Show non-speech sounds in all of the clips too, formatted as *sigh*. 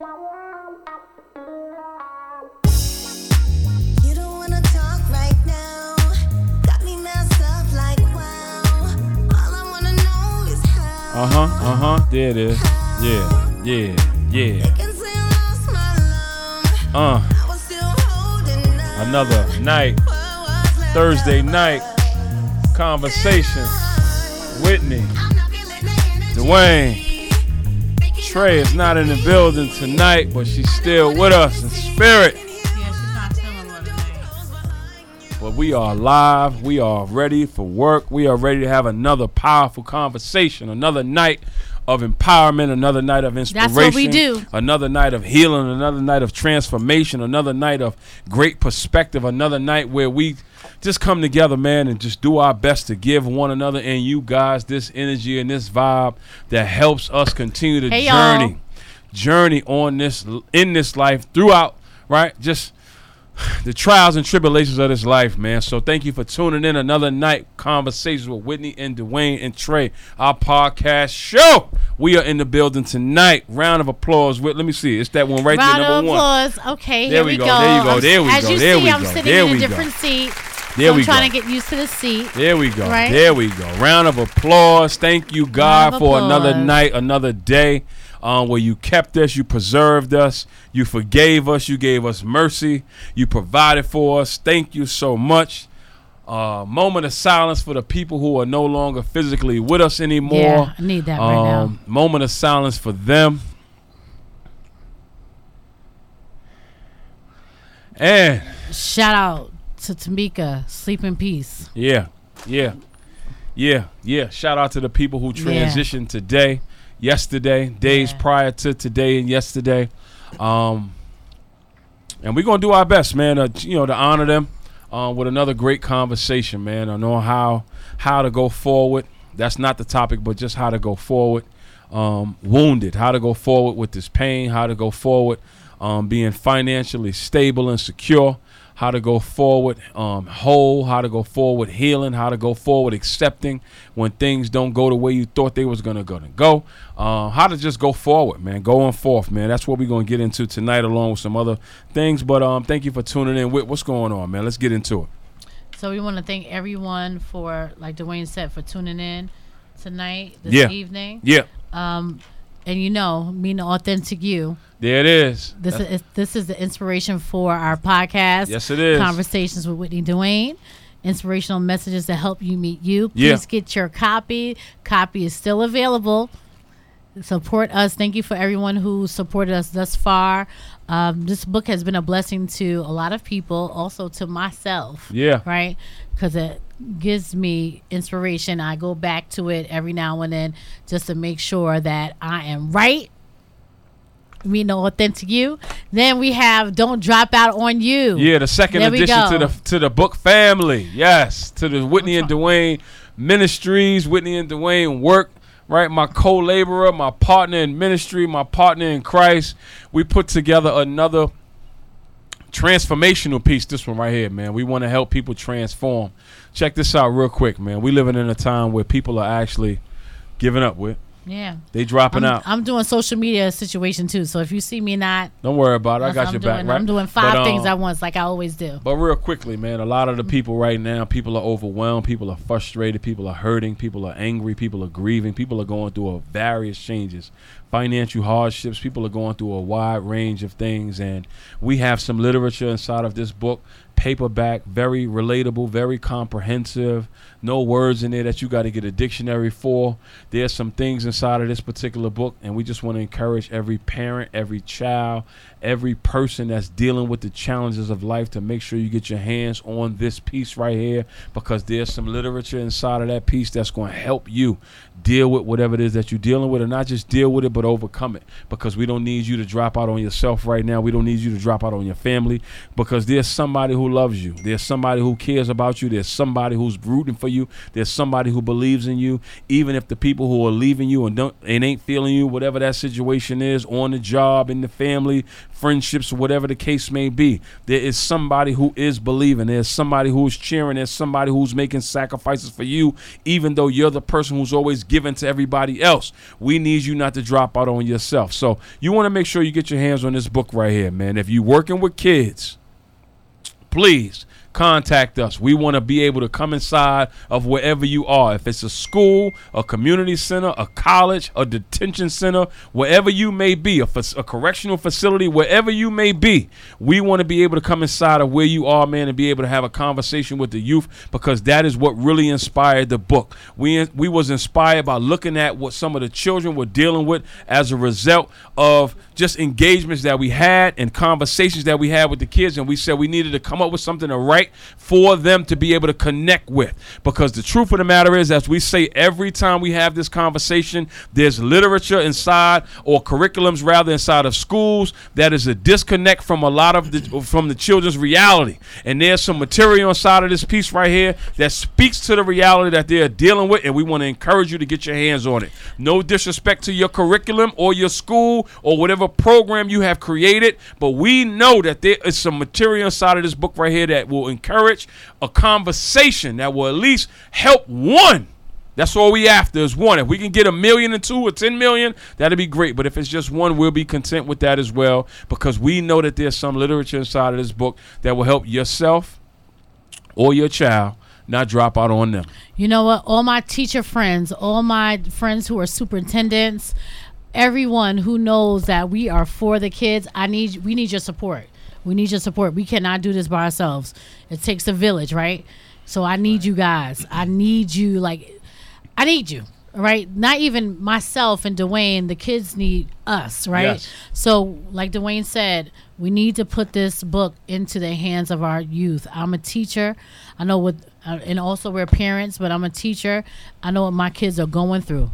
Uh huh. Uh huh. There it is. Yeah. Yeah. Yeah. Can say I lost my love. Uh. I was still holding on. Another night. What was left Thursday night. us? Conversations. Whitney. I'm not feeling the energy. Dwayne. Trey is not in the building tonight, but she's still with us in spirit. Yeah, she's not feeling well tonight. But we are live. We are ready for work. We are ready to have another powerful conversation, another night of empowerment, another night of inspiration. That's what we do. Another night of healing, another night of transformation, another night of great perspective, another night where we just come together, man, and just do our best to give one another and you guys this energy and this vibe that helps us continue the Hey, y'all. journey, journey on this in this life throughout, right? Just the trials and tribulations of this life, man. So thank you for tuning in another night conversations with Whitney and Dwayne and Trey, our podcast show. We are in the building tonight. Round of applause. With let me see, it's that one right Round there, number one. Round of applause. Okay, There here we go, go. there you go, I'm- there we As go, you there see, we I'm go, sitting there in a we go. different seat. There so I'm we trying go. to get used to the seat. There we go. Right? There we go. Round of applause. Thank you, God, for another night, another day um, where you kept us, you preserved us, you forgave us, you gave us mercy, you provided for us. Thank you so much. Uh, moment of silence for the people who are no longer physically with us anymore. Yeah, I need that right now. Um, moment of silence for them. And Shout out to Tamika. Sleep in peace. yeah, yeah, yeah, yeah. Shout out to the people who Yeah. transitioned today, yesterday, days Yeah. prior to today and yesterday. Um, and we're gonna do our best, man. Uh, you know, to honor them uh, with another great conversation, man. I know how how to go forward. That's not the topic, but just how to go forward. Um, wounded, how to go forward with this pain, how to go forward, um, being financially stable and secure, how to go forward um, whole, how to go forward healing, how to go forward accepting when things don't go the way you thought they was gonna gonna go, uh, how to just go forward, man, going forth, man. That's what we're gonna get into tonight, along with some other things. But um, thank you for tuning in. With what's going on, man? Let's get into it. So we want to thank everyone for, like Dwayne said, for tuning in tonight, this Yeah. evening. Yeah, Um, and you know, being the authentic you. there it is. This is this is the inspiration for our podcast. Yes, it is. Conversations with Whitney Dwayne. Inspirational messages to help you meet you. Please Yeah. get your copy. Copy is still available. Support us. Thank you for everyone who supported us thus far. Um, this book has been a blessing to a lot of people, also to myself. Yeah. Right? Because it gives me inspiration. I go back to it every now and then just to make sure that I am right we know authentic you. Then we have don't drop out on you. Yeah, the second There we addition to the to the book family. Yes, to the Whitney and Dwayne Ministries, Whitney and Dwayne work. Right, my co-laborer, my partner in ministry, my partner in Christ. We put together another transformational piece. This one right here, man. We want to help people transform. Check this out real quick, man. We living in a time where people are actually giving up with. Yeah. They dropping I'm, out. I'm doing social media situation too. So if you see me not, Don't worry about it. I got what your I'm back. doing. Right? I'm doing five But, things um, at once, like I always do. But real quickly, man, a lot of the people right now, people are overwhelmed, people are frustrated, people are hurting, people are angry, people are grieving, people are going through a various changes, financial hardships, people are going through a wide range of things, and we have some literature inside of this book, paperback, very relatable, very comprehensive, no words in there that you got to get a dictionary for. There's some things inside of this particular book, and we just want to encourage every parent, every child, every person that's dealing with the challenges of life to make sure you get your hands on this piece right here because there's some literature inside of that piece that's going to help you deal with whatever it is that you're dealing with and not just deal with it but overcome it. Because we don't need you to drop out on yourself right now. We don't need you to drop out on your family. Because there's somebody who loves you. There's somebody who cares about you. There's somebody who's rooting for you. There's somebody who believes in you. Even if the people who are leaving you and don't and ain't feeling you whatever that situation is on the job in the family friendships whatever the case may be there is somebody who is believing there's somebody who's cheering there's somebody who's making sacrifices for you even though you're the person who's always giving to everybody else we need you not to drop drop out on yourself. So you want to make sure you get your hands on this book right here, man. If you're working with kids, please contact us. We want to be able to come inside of wherever you are. If it's a school, a community center, a college, a detention center, wherever you may be, a, a correctional facility, wherever you may be, we want to be able to come inside of where you are, man, and be able to have a conversation with the youth because that is what really inspired the book. We we was inspired by looking at what some of the children were dealing with as a result of just engagements that we had and conversations that we had with the kids, and we said we needed to come up with something to write for them to be able to connect with. Because the truth of the matter is, as we say every time we have this conversation, there's literature inside or curriculums rather inside of schools that is a disconnect from a lot of the from the children's reality. And there's some material inside of this piece right here that speaks to the reality that they're dealing with, and we want to encourage you to get your hands on it. No disrespect to your curriculum or your school or whatever program you have created, but we know that there is some material inside of this book right here that will encourage a conversation that will at least help one. That's all we after is one. If we can get a million and two or ten million, that'd be great. But if it's just one, we'll be content with that as well because we know that there's some literature inside of this book that will help yourself or your child not drop out on them. You know what? All my teacher friends, all my friends who are superintendents, everyone who knows that we are for the kids, I need we need your support. We need your support. We cannot do this by ourselves. It takes a village, right? So I need you guys. I need you like I need you. Right? Not even myself and Dwayne, the kids need us, right? Yes. So, like Dwayne said, we need to put this book into the hands of our youth. I'm a teacher. I know what, uh, and also we're parents, but I'm a teacher. I know what my kids are going through.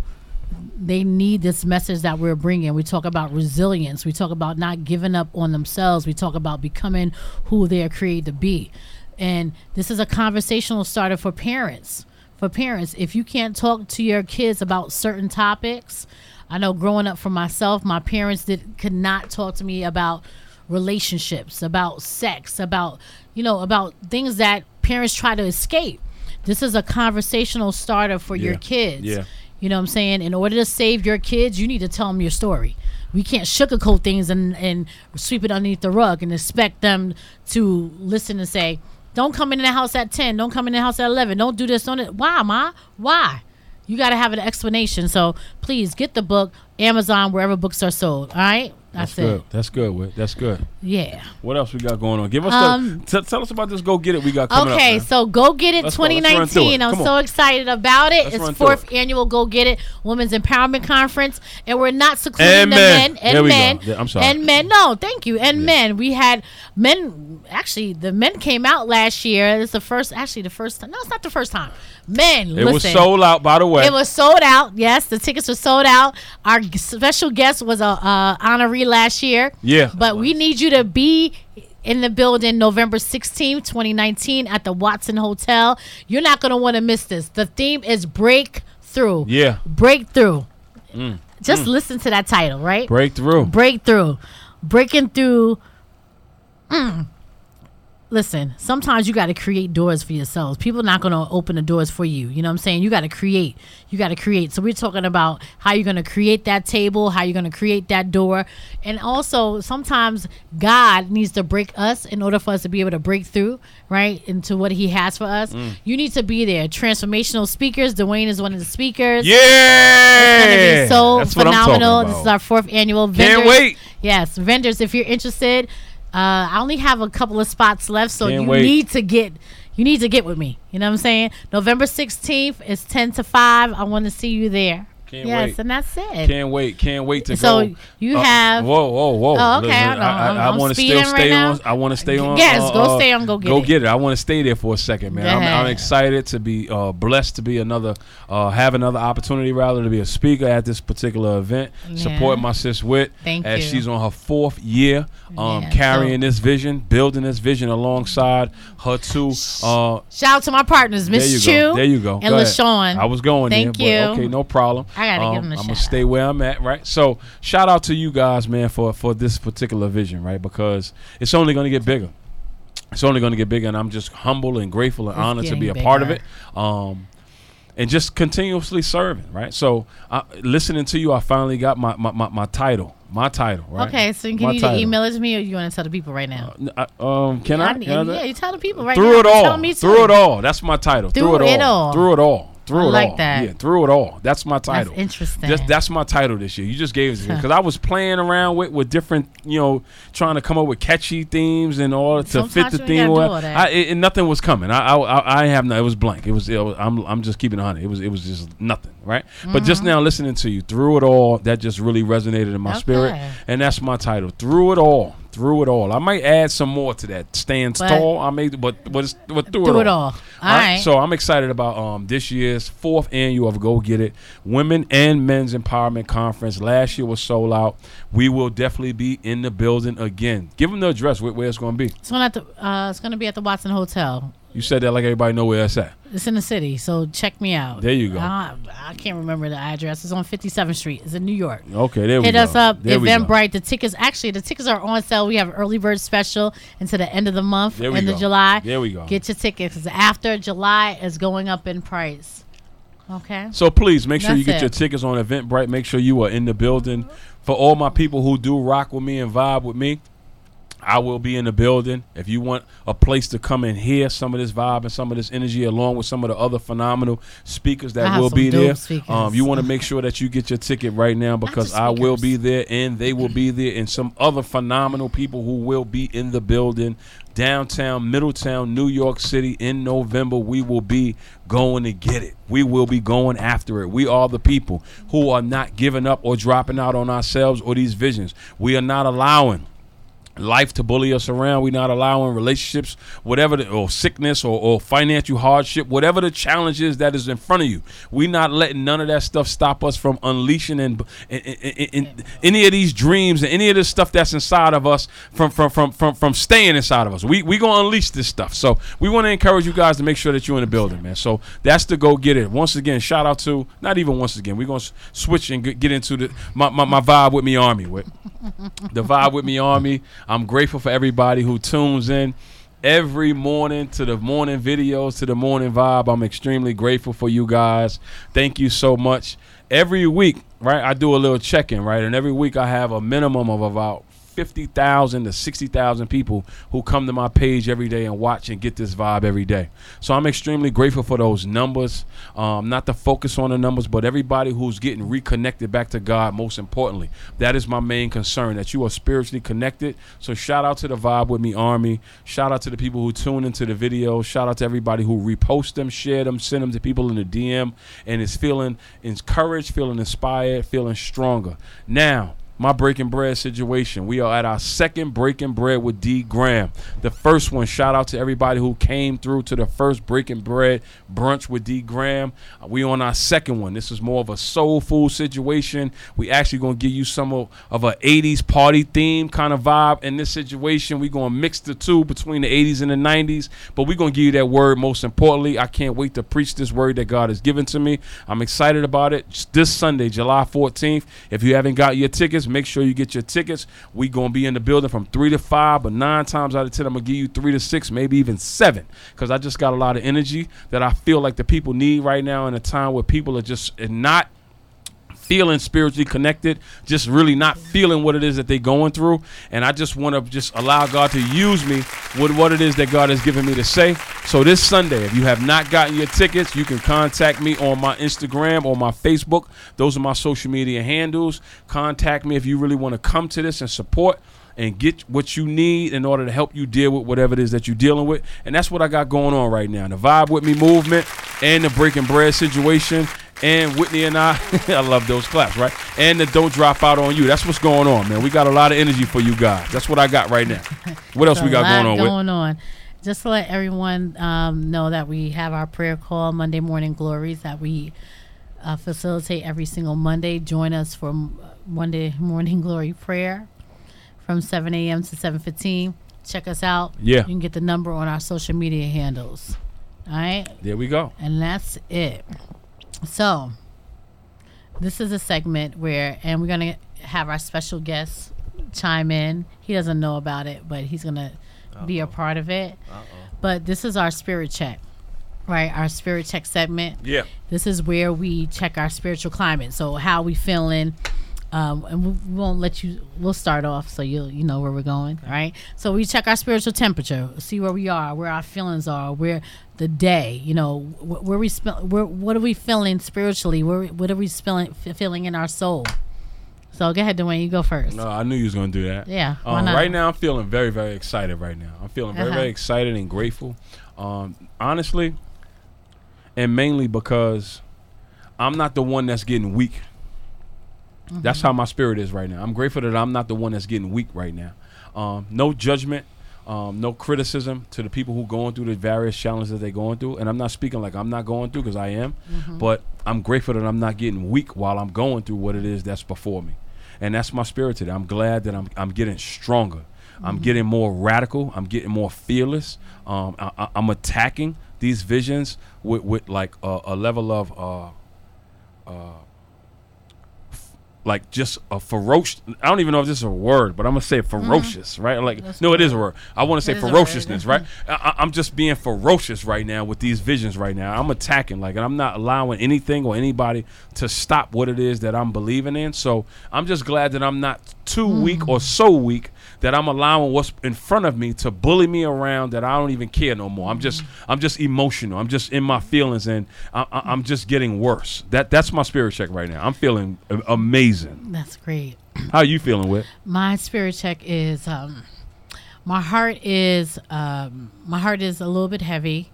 They need this message that we're bringing. We talk about resilience. We talk about not giving up on themselves. We talk about becoming who they are created to be. And this is a conversational starter for parents. For parents, if you can't talk to your kids about certain topics, I know growing up for myself, my parents did could not talk to me about relationships, about sex, about you know, about things that parents try to escape. This is a conversational starter for your kids. Yeah. You know what I'm saying? In order to save your kids, you need to tell them your story. We can't sugarcoat things and, and sweep it underneath the rug and expect them to listen and say, don't come in the house at 10. Don't come in the house at 11. Don't do this. Don't it. Why, Ma? Why? You got to have an explanation. So please get the book, Amazon, wherever books are sold. All right? That's, good. it. That's good. That's good. Yeah. What else we got going on? Give us Um, the, t- tell us about this. Go get it. We got coming Okay, up. man. so Go Get It Let's go. Let's run through 2019. it. I'm Come so excited about it. Let's it's through fourth annual Go Get It Women's Empowerment Conference, and we're not secluding And the men. men and There we go. men. Yeah, I'm sorry. And men. No, thank you. And men. We had men. Actually, the men came out last year. It's the first. Actually, the first time. No, it's not the first time. Men. it listen. was sold out, by the way. It was sold out. Yes, the tickets were sold out. Our special guest was a uh, honoree last year. Yeah. but we need you to be in the building November 16th, 2019 at the Watson Hotel. You're not going to want to miss this. The theme is breakthrough. yeah. Breakthrough. Mm. Just listen to that title, right? Breakthrough. breakthrough, breaking through. Mm. Listen, sometimes you got to create doors for yourselves. People are not going to open the doors for you. You know what I'm saying? You got to create. You got to create. So we're talking about how you're going to create that table, how you're going to create that door, and also sometimes God needs to break us in order for us to be able to break through right into what He has for us. Mm. You need to be there. Transformational speakers. Dwayne is one of the speakers. Yeah. It's be so That's phenomenal. This is our fourth annual. Can't wait. Yes, vendors. If you're interested, uh, I only have a couple of spots left, so Can't you wait. need to get. You need to get with me. You know what I'm saying? November 16th is 10 to 5. I want to see you there. Can't yes, wait. and that's it. Can't wait. Can't wait to So, go. So you Uh, have- Whoa, whoa, whoa. Oh, okay, I. I, I'm- I'm want to still right stay now. on. I want to stay on. Yes, uh, go uh, stay on Go Get Go It. Go get it. I want to stay there for a second, man. I'm, I'm excited to be uh, blessed to be another, uh, have another opportunity rather to be a speaker at this particular event. Yeah. Support my sis Whit Thank as you. she's on her fourth year, um, Yeah, carrying so- this vision, building this vision alongside her two. Uh, Shout out to my partners, Miss Chu go. There you go. and Go. LaShawn. I was going Thank there, but you. okay, no problem. I gotta give 'em a I'm gonna shout stay where I'm at, right? So shout out to you guys, man, for for this particular vision, right? Because it's only gonna get bigger. It's only gonna get bigger, and I'm just humble and grateful and It's honored to be a getting part of it. Um, and just continuously serving, right? So, uh, listening to you, I finally got my my, my, my title, my title, right? Okay, so can My you title. email it to me or you want to tell the people right now? Uh, um, can I? I- Can I- yeah, you tell the people right through now. it all, through it all. That's my title. Through, it, all. Through it all. Through I it like all. that. Yeah, through it all. That's my title. interesting. Just, that's my title this year. You just gave it to me *laughs* because I was playing around with with different, you know, trying to come up with catchy themes and all to fit the theme. Well. I, it, and nothing was coming. I, I I have no. It was blank. It was. It was I'm I'm just keeping it on. It was it was just nothing. Right. But just Mm-hmm. now listening to you through it all, that just really resonated in my spirit, and that's my title. Through it all. Through it all. I might add some more to that. Stands But- tall. I may, but but, but through, Do it it all. all. All All right, right. So I'm excited about um this year's fourth annual of Go Get It Women and Men's Empowerment Conference. Last year was sold out. We will definitely be in the building again. Give them the address where, where it's going to be. It's going to uh, it's going to be at the Watson Hotel. You said that like everybody know where it's at. It's in the city, so check me out. There you go. Uh, I can't remember the address. It's on 57th Street. It's in New York. Okay, there we go. Hit us up, There. Eventbrite. The tickets actually the tickets are on sale. We have an early bird special until the end of the month, There end of July. There we go. Get your tickets after July is going up in price. Okay. So please make sure you That's get your tickets on Eventbrite. Make sure you are in the building. For all my people who do rock with me and vibe with me, I will be in the building. If you want a place to come and hear some of this vibe and some of this energy, along with some of the other phenomenal speakers that will be there, um, you want to make sure that you get your ticket right now because I will be there and they will be there, and some other phenomenal people who will be in the building downtown Midtown, New York City in November. We will be going to get it. We will be going after it. We are the people who are not giving up or dropping out on ourselves or these visions. We are not allowing life to bully us around. We're not allowing relationships, whatever, the, or sickness or, or financial hardship, whatever the challenge is that is in front of you. We're not letting none of that stuff stop us from unleashing and, and, and- and any of these dreams and any of this stuff that's inside of us from from from from, from staying inside of us. We we gonna unleash this stuff. So we want to encourage you guys to make sure that you're in the building, man. So that's the go get it. Once again, shout out to not even once again. We're gonna switch and get, into the my, my, my vibe with me army with the Vibe With Me Army. I'm grateful for everybody who tunes in every morning to the morning videos, to the morning vibe. I'm extremely grateful for you guys. Thank you so much. Every week, right, I do a little check in, right? And every week I have a minimum of about 50,000 to 60,000 people who come to my page every day and watch and get this vibe every day. So I'm extremely grateful for those numbers. Um, not to focus on the numbers, but everybody who's getting reconnected back to God, most importantly. That is my main concern, that you are spiritually connected. So shout out to the Vibe With Me Army. Shout out to the people who tune into the video. Shout out to everybody who repost them, share them, send them to people in the DM, and is feeling encouraged, feeling inspired, feeling stronger. Now, my breaking bread situation. We are at our second breaking bread with D Graham. The first one, shout out to everybody who came through to the first breaking bread brunch with D Graham. Uh, we on our second one. This is more of a soul food situation. We actually gonna give you some of, of a 80s party theme kind of vibe in this situation. We gonna mix the two between the 80s and the 90s, but we gonna give you that word most importantly. I can't wait to preach this word that God has given to me. I'm excited about it. This Sunday, July 14th. If you haven't got your tickets, make sure you get your tickets. We gonna be in the building from three to five, but nine times out of ten, I'm gonna give you three to six, maybe even seven, because I just got a lot of energy that I feel like the people need right now in a time where people are just not feeling spiritually connected, just really not feeling what it is that they're going through. And I just want to just allow God to use me with what it is that God has given me to say. So this Sunday, if you have not gotten your tickets, you can contact me on my Instagram or my Facebook. Those are my social media handles. Contact me if you really want to come to this and support and get what you need in order to help you deal with whatever it is that you're dealing with. And that's what I got going on right now. The Vibe With Me movement and the Breaking Bread situation. And Whitney and I, *laughs* I love those claps, right? And the Don't Drop Out on You. That's what's going on, man. We got a lot of energy for you guys. That's what I got right now. *laughs* What else we got going on with? going on. Just to let everyone um, know that we have our prayer call Monday morning glories that we uh, facilitate every single Monday. Join us for Monday *laughs* morning glory prayer from 7 a.m. to 7:15. Check us out. Yeah. you can get the number on our social media handles. All right, There we go. and that's it. So, this is a segment where, and we're gonna have our special guest chime in. He doesn't know about it, but he's gonna be a part of it. But this is our spirit check. right? Our spirit check segment. Yeah. This is where we check our spiritual climate. So how we feeling? Um, and we won't let you. We'll start off so you you know where we're going, right? So we check our spiritual temperature, see where we are, where our feelings are, where the day, you know, wh- where we spell, where what are we feeling spiritually? Where what are we feeling feeling in our soul? So go ahead, Dwayne. You go first. No, I knew you was gonna do that. Yeah, why Um, not? right now, I'm feeling very, very excited. Right now, I'm feeling very, Uh-huh. very excited and grateful. Um, honestly, and mainly because I'm not the one that's getting weak. That's Mm-hmm. how my spirit is right now. I'm grateful that I'm not the one that's getting weak right now. Um, no judgment, um, no criticism to the people who going through the various challenges that they're going through. And I'm not speaking like I'm not going through because I am, Mm-hmm. but I'm grateful that I'm not getting weak while I'm going through what it is that's before me. And that's my spirit today. I'm glad that I'm, I'm getting stronger. I'm getting more radical. I'm getting more fearless. Um, I, I'm attacking these visions with, with like a, a level of uh, like just a ferocious. I don't even know if this is a word, but I'm gonna say ferocious, right? Like, Mm-hmm. That's no, it is a word. I want to say It is a word. ferociousness, right? I, I- I'm just being ferocious right now with these visions right now. I'm attacking, like, and I'm not allowing anything or anybody to stop what it is that I'm believing in. So I'm just glad that I'm not too weak or so weak that I'm allowing what's in front of me to bully me around that I don't even care no more. I'm just I'm just emotional. I'm just in my feelings and I, I, I'm just getting worse. That that's my spirit check right now. I'm feeling amazing. That's great. *clears throat* How are you feeling with? My spirit check is um, my heart is um, my heart is a little bit heavy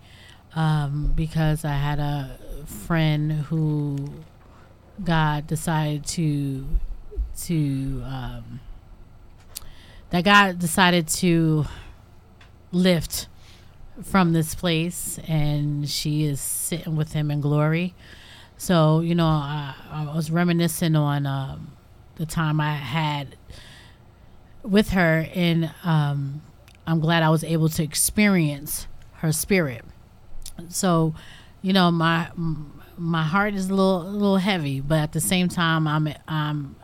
um, because I had a friend who God decided to to um, that God decided to lift from this place, and she is sitting with Him in glory. So you know, I, I was reminiscing on um, the time I had with her, and um, I'm glad I was able to experience her spirit. So, you know, my my heart is a little a little heavy, but at the same time, I'm I'm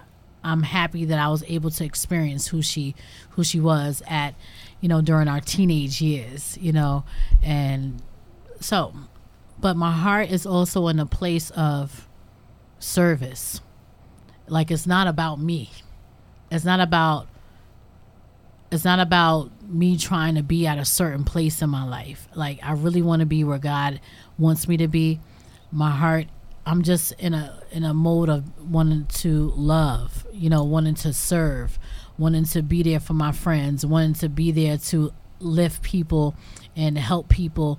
I'm happy that I was able to experience who she who she was at, you know, during our teenage years, you know, and so, but my heart is also in a place of service. Like it's not about me. It's not about it's not about me trying to be at a certain place in my life. Like I really want to be where God wants me to be. My heart I'm just in a in a mode of wanting to love, you know, wanting to serve, wanting to be there for my friends, wanting to be there to lift people and help people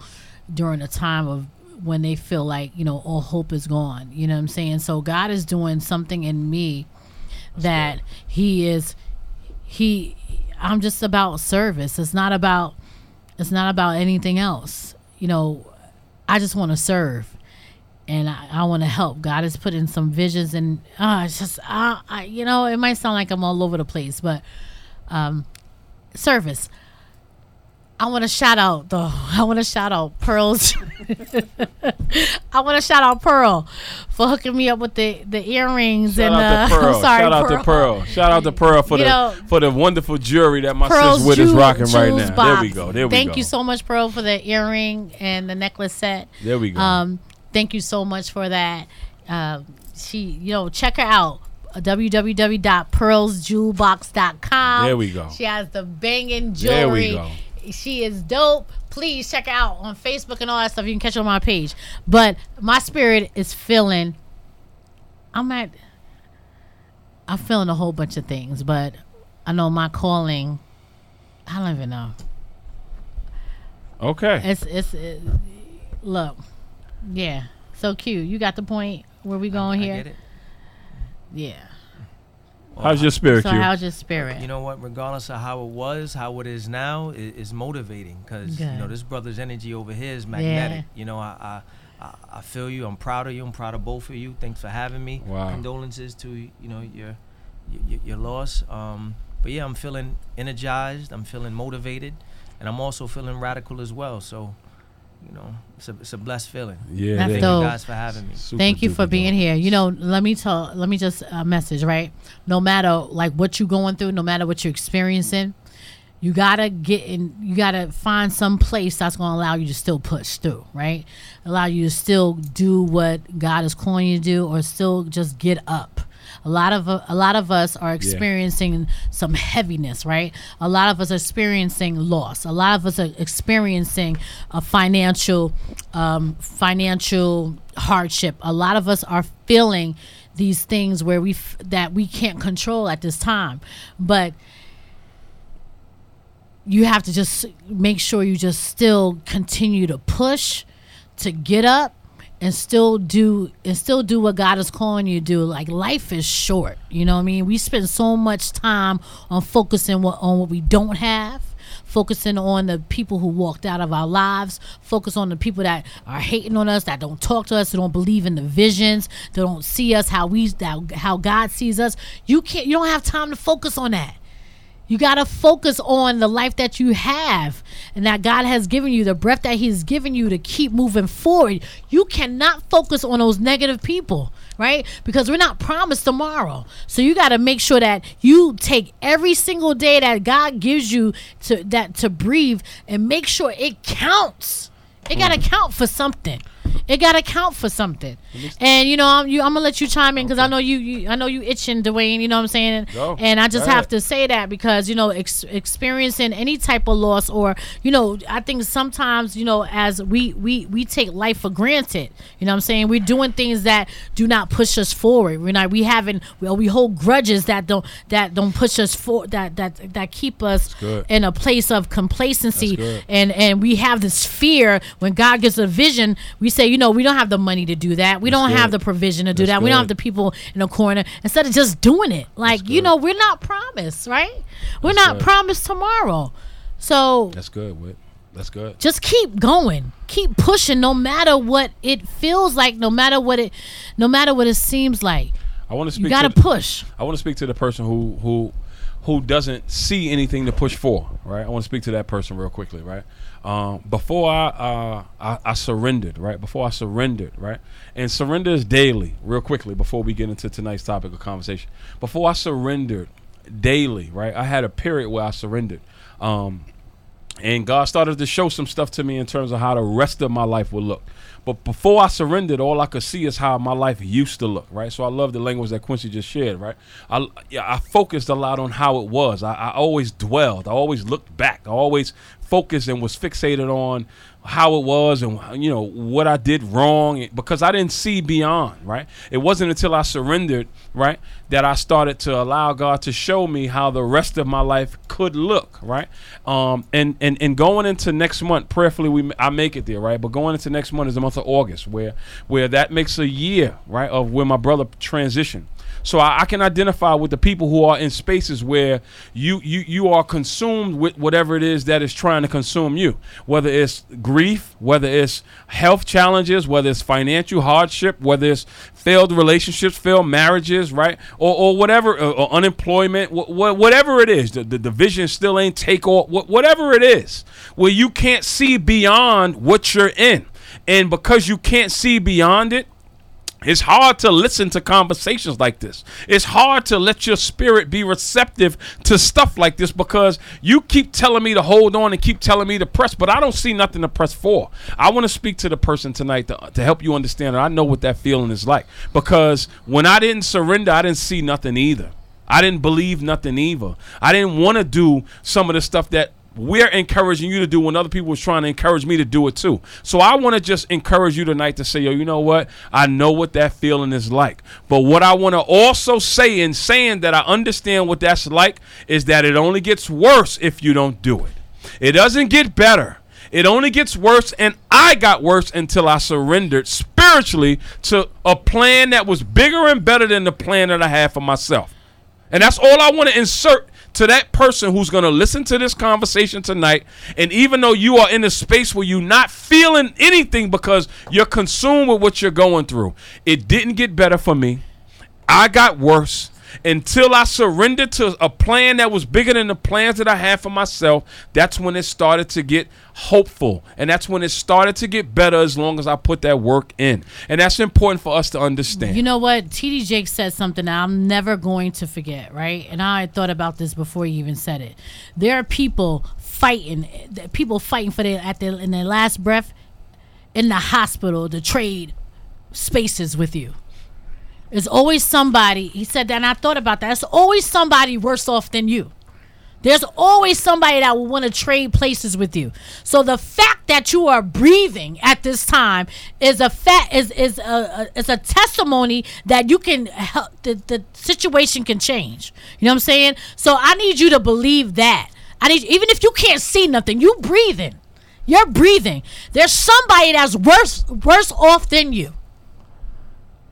during a time of when they feel like, you know, all hope is gone. You know what I'm saying? So God is doing something in me that he is he I'm just about service. It's not about it's not about anything else. You know, I just want to serve and I, I want to help. God has put in some visions and uh it's just uh, I you know, it might sound like I'm all over the place, but um service. I want to shout out though. *laughs* I want to shout out Pearl's. *laughs* I want to shout out Pearl for hooking me up with the the earrings Shout and out uh, *laughs* to Pearl. Sorry, Shout out to Pearl. Shout out to Pearl for You the know, for the wonderful jewelry that my Pearl's sis with is rocking right now. box. There we go. There we Thank go. you so much, Pearl, for the earring and the necklace set. There we go. Um, thank you so much for that. Um, she, you know, check her out. uh, www.pearlsjewelbox.com. There we go. She has the banging jewelry. There we go. She is dope. Please check her out on Facebook and all that stuff. You can catch her on my page. But my spirit is feeling. I'm at. I'm feeling a whole bunch of things, but I know my calling. I don't even know. okay. It's it's it, look, yeah. So cute. You got the point. Where we going I here? get it. Yeah. How's your spirit, So Q? how's your spirit? You know what? Regardless of how it was, how it is now, is, is motivating because you know this brother's energy over here is magnetic. You know, I, I I I feel you. I'm proud of you. I'm proud of both of you. Thanks for having me. Wow. Condolences to you know your your, your loss. Um, but yeah, I'm feeling energized. I'm feeling motivated, and I'm also feeling radical as well. So, you know, it's a, it's a blessed feeling. yeah, That's Thank is. dope. you guys for having me. Super Thank you for duper being dope. here. You know, let me tell, let me just uh, message right. No matter like what you're going through, no matter what you're experiencing, you gotta get in you gotta find some place that's gonna allow you to still push through right allow you to still do what god is calling you to do or still just get up a lot of a lot of us are experiencing some heaviness right? A lot of us are experiencing loss. A lot of us are experiencing a financial um, financial hardship. A lot of us are feeling these things where we f- that we can't control at this time. But you have to just make sure you just still continue to push to get up and still do and still do what God is calling you to do. Like life is short, you know what I mean? We spend so much time on focusing what, on what we don't have, focusing on the people who walked out of our lives, focus on the people that are hating on us, that don't talk to us, that don't believe in the visions, that don't see us how we how God sees us. You can't you don't have time to focus on that. You got to focus on the life that you have and that God has given you, the breath that He's given you to keep moving forward. You cannot focus on those negative people, right? Because we're not promised tomorrow. So you got to make sure that you take every single day that God gives you to that to breathe and make sure it counts. It got to mm. count for something. It got to count for something. And you know, I'm, you, I'm gonna let you chime in because I know you, you, I know you itching, Dwayne. You know what I'm saying? Go. And I just Go have ahead. to say that because you know, ex- experiencing any type of loss or you know, I think sometimes you know, as we we we take life for granted. You know what I'm saying? We're doing things that do not push us forward. We're not. We haven't. Well, we hold grudges that don't that don't push us for that that that keep us in a place of complacency and and we have this fear when God gives a vision. We say, you know, we don't have the money to do that. We That's don't have the provision to do That's that. We don't have the people in the corner. Instead of just doing it, like you know, we're not promised, right? We're That's not good. promised tomorrow. So That's good, Whit. That's good. just keep going keep pushing no matter what it feels like no matter what it no matter what it seems like I want to speak. you gotta push I want to speak to the person who who who doesn't see anything to push for. Right. I want to speak to that person real quickly. Right. Um, before I, uh, I I surrendered. Right. Before I surrendered. Right. And surrender is daily. Real quickly before we get into tonight's topic of conversation. Before I surrendered daily. Right. I had a period where I surrendered. Um, and God started to show some stuff to me in terms of how the rest of my life would look. But before I surrendered, all I could see is how my life used to look, right? So I love the language that Quincy just shared, right? I yeah, I focused a lot on how it was. I, I always dwelled. I always looked back. I always focused and was fixated on how it was and you know what I did wrong because I didn't see beyond, right? It wasn't until I surrendered, right, that I started to allow God to show me how the rest of my life could look, right? Um, and and and going into next month, prayerfully we I make it there, right? But going into next month is the month of August, where where that makes a year, right, of where my brother transitioned. So I, I can identify with the people who are in spaces where you, you you are consumed with whatever it is that is trying to consume you, whether it's grief, whether it's health challenges, whether it's financial hardship, whether it's failed relationships, failed marriages, right, or, or whatever, or, or unemployment, wh- wh- whatever it is, the, the division still ain't take off, wh- whatever it is, where you can't see beyond what you're in, and because you can't see beyond it. It's hard to listen to conversations like this. It's hard to let your spirit be receptive to stuff like this because you keep telling me to hold on and keep telling me to press, but I don't see nothing to press for. I want to speak to the person tonight to, to help you understand it. I know what that feeling is like because when I didn't surrender, I didn't see nothing either. I didn't believe nothing either. I didn't want to do some of the stuff that we're encouraging you to do when other people was trying to encourage me to do it too. So I want to just encourage you tonight to say, yo, you know what? I know what that feeling is like. But what I want to also say in saying that I understand what that's like is that it only gets worse if you don't do it. It doesn't get better. It only gets worse, and I got worse until I surrendered spiritually to a plan that was bigger and better than the plan that I had for myself. And that's all I want to insert to that person who's going to listen to this conversation tonight. And even though you are in a space where you're not feeling anything because you're consumed with what you're going through, it didn't get better for me. I got worse. Until I surrendered to a plan that was bigger than the plans that I had for myself, that's when it started to get hopeful. And that's when it started to get better as long as I put that work in. And that's important for us to understand. You know what? TD Jakes said something that I'm never going to forget, right? And I thought about this before you even said it. There are people fighting, people fighting for their at their in their last breath in the hospital to trade spaces with you. There's always somebody. He said that, and I thought about that. There's always somebody worse off than you. There's always somebody that will want to trade places with you. So the fact that you are breathing at this time is a fact is is a, a is a testimony that you can help the, the situation can change. You know what I'm saying? So I need you to believe that. I need even if you can't see nothing, you breathing. You're breathing. There's somebody that's worse worse off than you.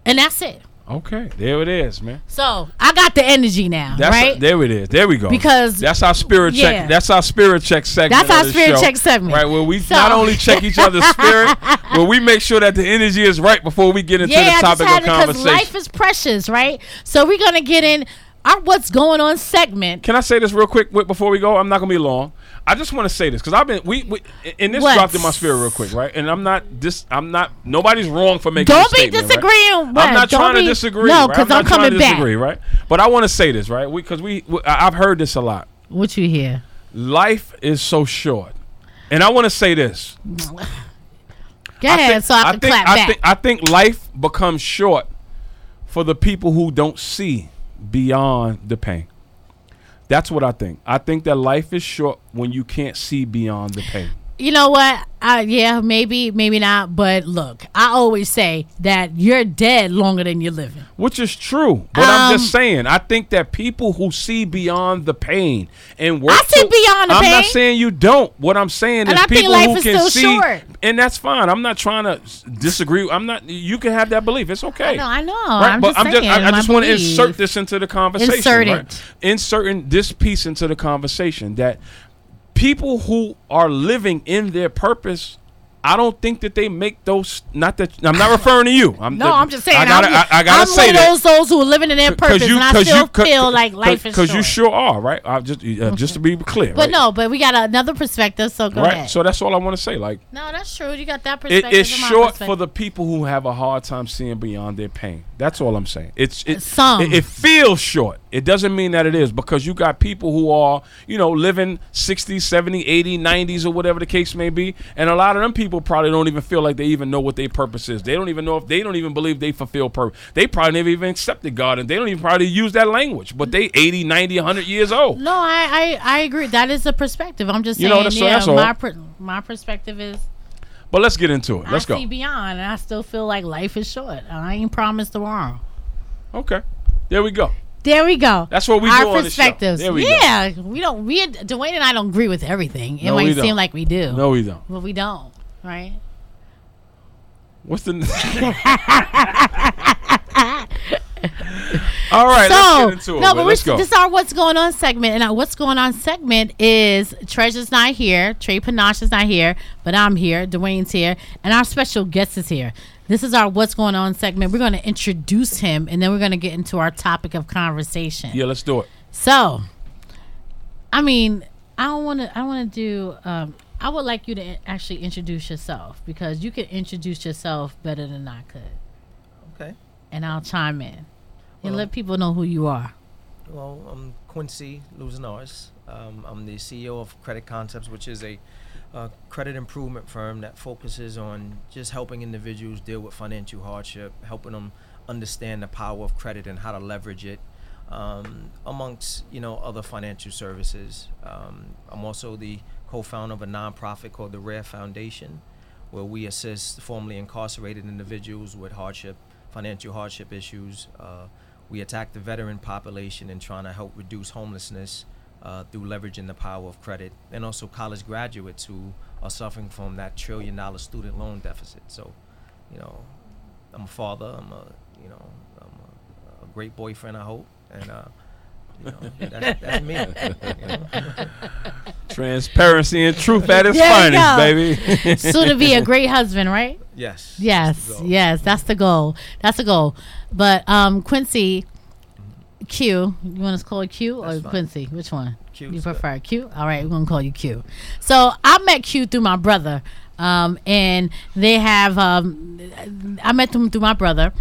And that's it. Okay, there it is, man. So I got the energy now, That's right? there it is. There we go. Because- that's our spirit yeah. check. That's our spirit check segment. That's our spirit show, check segment. Right, where we So- not only check each other's spirit, *laughs* but we make sure that the energy is right before we get into yeah, the topic of conversation. life is precious, right? So we're gonna get in our what's going on segment. Can I say this real quick before we go? I'm not gonna be long. I just want to say this because I've been we, we and this What? dropped in my spirit real quick, right? And I'm not this. I'm not. Nobody's wrong for making. Don't a be disagreeing, Right? right, I'm not don't trying be- to disagree. no, right? 'cause I'm I'm not trying coming to back. disagree, right? But I want to say this, right? Because we, we, I- I've heard this a lot. What you hear? Life is so short, and I want to say this. Go I ahead, think- so I can think, clap I back. Think, I think life becomes short for the people who don't see beyond the pain. That's what I think. I think that life is short when you can't see beyond the pain. You know what? Uh, yeah, maybe, maybe not. But look, I always say that you're dead longer than you're living. Which is true. But I'm Um, just saying, I think that people who see beyond the pain and work I see to- beyond the I'm not saying you don't. What I'm saying And is I think people life who is can see short. and that's fine. I'm not trying to disagree. I'm not you can have that belief. It's okay. I know, I know. Right, I'm but just I'm just saying. I, I just want to insert this into the conversation. Insert right? Inserting this piece into the conversation that people who are living in their purpose. I don't think that they make those. Not that I'm not referring to you. I'm No, I'm just saying. I gotta, I'm, I, I gotta I'm say one that of those souls who are living in their purpose, and I still feel like life is because you sure are right. I just uh, just to be clear, but right? no, but we got another perspective. So go right. ahead. So that's all I want to say. Like no, that's true. You got that it, perspective. it's short for the people who have a hard time seeing beyond their pain. That's all I'm saying. It's it, Some. It, it feels short. It doesn't mean that it is because you got people who are you know living 60, 70, 80, 90s or whatever the case may be, and a lot of them people probably don't even feel like they even know what their purpose is. They don't even know if they don't even believe they fulfill purpose. They probably never even accepted God, and they don't even probably use that language. But they 80, 90, 100 years old. No, I, I I agree. That is a perspective. I'm just You saying. know, that's- yeah, that's my per, my perspective is But let's get into it. Let's I go. beyond, and I still feel like life is short. I ain't promised tomorrow. Okay, there we go. There we go. That's what we Our do on the show. perspectives. We go. yeah, we don't. We Dwayne and I don't agree with everything. It No, we might don't. seem like we do, No, we don't. but we don't. Right? What's the? *laughs* All right, so let's get into it. no, Wait, but let's we're, go. this is our what's going on segment, and our what's going on segment is Treasure's not here, Trey Panache is not here, but I'm here, Dwayne's here, and our special guest is here. This is our what's going on segment. We're going to introduce him, and then we're going to get into our topic of conversation. yeah, let's do it. So, I mean, I don't want to. I want to do. Um, I would like you to actually introduce yourself because you can introduce yourself better than I could, Okay. and I'll chime in and Well- let people know who you are. Well, I'm Quincy Luzinaris. Um, I'm the CEO of Credit Concepts, which is a uh, credit improvement firm that focuses on just helping individuals deal with financial hardship, helping them understand the power of credit and how to leverage it, um, amongst you know other financial services. Um, I'm also the co-founder of a nonprofit called the Rare Foundation, where we assist formerly incarcerated individuals with hardship, financial hardship issues. Uh, we attack the veteran population and trying to help reduce homelessness uh, through leveraging the power of credit, and also college graduates who are suffering from that trillion dollar student loan deficit. So, you know, I'm a father. I'm a, you know, I'm a, a great boyfriend. I hope, and uh, you know, *laughs* that's, that's me. you know. *laughs* Transparency and truth at its There finest, go. baby. *laughs* Soon to be a great husband, right? Yes. Yes, So- yes, that's the goal. That's the goal. But um, Quincy, Q. You want us to call you Q or. Quincy? Which one? Q You is good. prefer Q? All right, we're gonna call you Q. So I met Q through my brother, um, and they have. Um, I met them through my brother,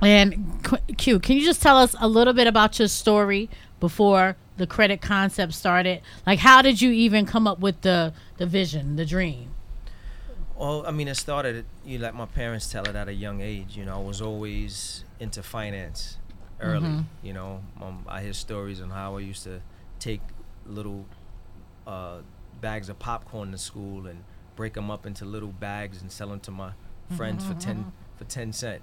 and Q. Can you just tell us a little bit about your story before the credit concept started? Like, how did you even come up with the the vision, the dream? Well, I mean, it started. You let my parents tell it at a young age. You know, I was always into finance early. Mhm. You know, um, I hear stories on how I used to take little uh, bags of popcorn to school and break them up into little bags and sell them to my friends for ten for ten cent.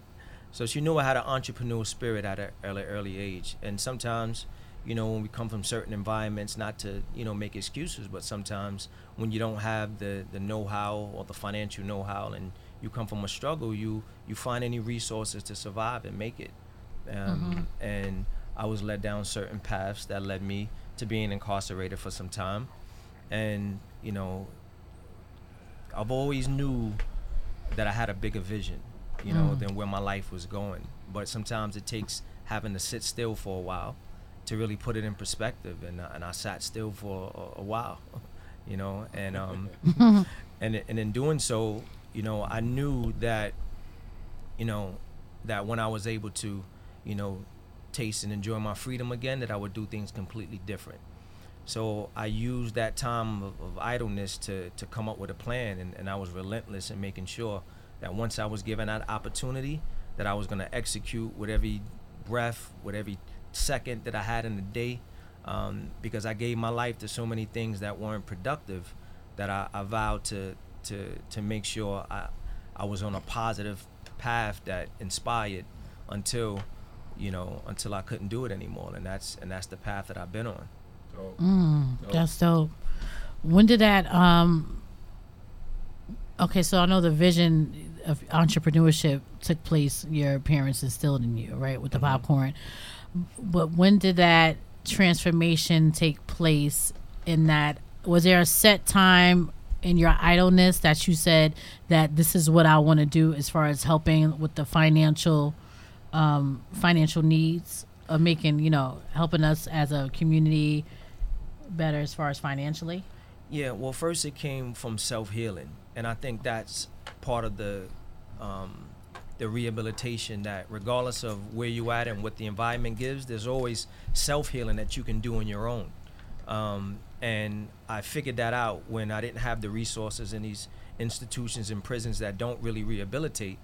So she knew I had an entrepreneurial spirit at an early early age. And sometimes, you know, when we come from certain environments, not to you know make excuses, but sometimes when you don't have the the know-how or the financial know-how, and you come from a struggle, you you find any resources to survive and make it. Um, And I was led down certain paths that led me to being incarcerated for some time, and you know, I've always knew that I had a bigger vision, you know, Mm. than where my life was going. But sometimes it takes having to sit still for a while to really put it in perspective. And, uh, and I sat still for a, a while, *laughs* you know, and um, *laughs* *laughs* and and in doing so, you know, I knew that, you know, that when I was able to, you know, taste and enjoy my freedom again, that I would do things completely different. So I used that time of, of idleness to, to come up with a plan, and, and I was relentless in making sure that once I was given that opportunity, that I was going to execute with every breath, with every second that I had in the day, um, because I gave my life to so many things that weren't productive, that I, I vowed to to to make sure I I was on a positive path that inspired until you know until I couldn't do it anymore, and that's and that's the path that I've been on. Mm, that's dope. When did that? Um, okay, so I know the vision of entrepreneurship took place. Your parents instilled in you, right, with the popcorn. But when did that transformation take place? In that, was there a set time in your idleness that you said that this is what I want to do as far as helping with the financial, um, financial needs of making, you know, helping us as a community better as far as financially? Yeah, well, first it came from self healing, and I think that's part of the um, the rehabilitation. That regardless of where you at and what the environment gives, there's always self healing that you can do on your own. Um, and I figured that out when I didn't have the resources in these institutions and prisons that don't really rehabilitate.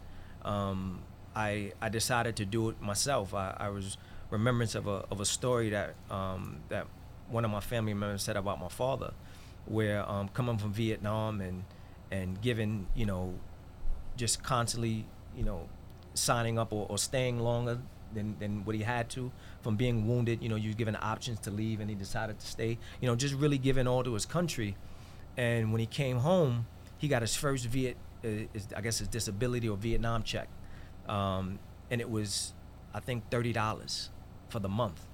Um, I I decided to do it myself. I, I was remembrance of a of a story that um, that one of my family members said about my father, where um, coming from Vietnam and and given you know just constantly you know signing up or, or staying longer than, than what he had to from being wounded. You know you given options to leave and he decided to stay you know just really giving all to his country. And when he came home he got his first Viet uh, is, I guess his disability or Vietnam check um, and it was I think thirty dollars for the month.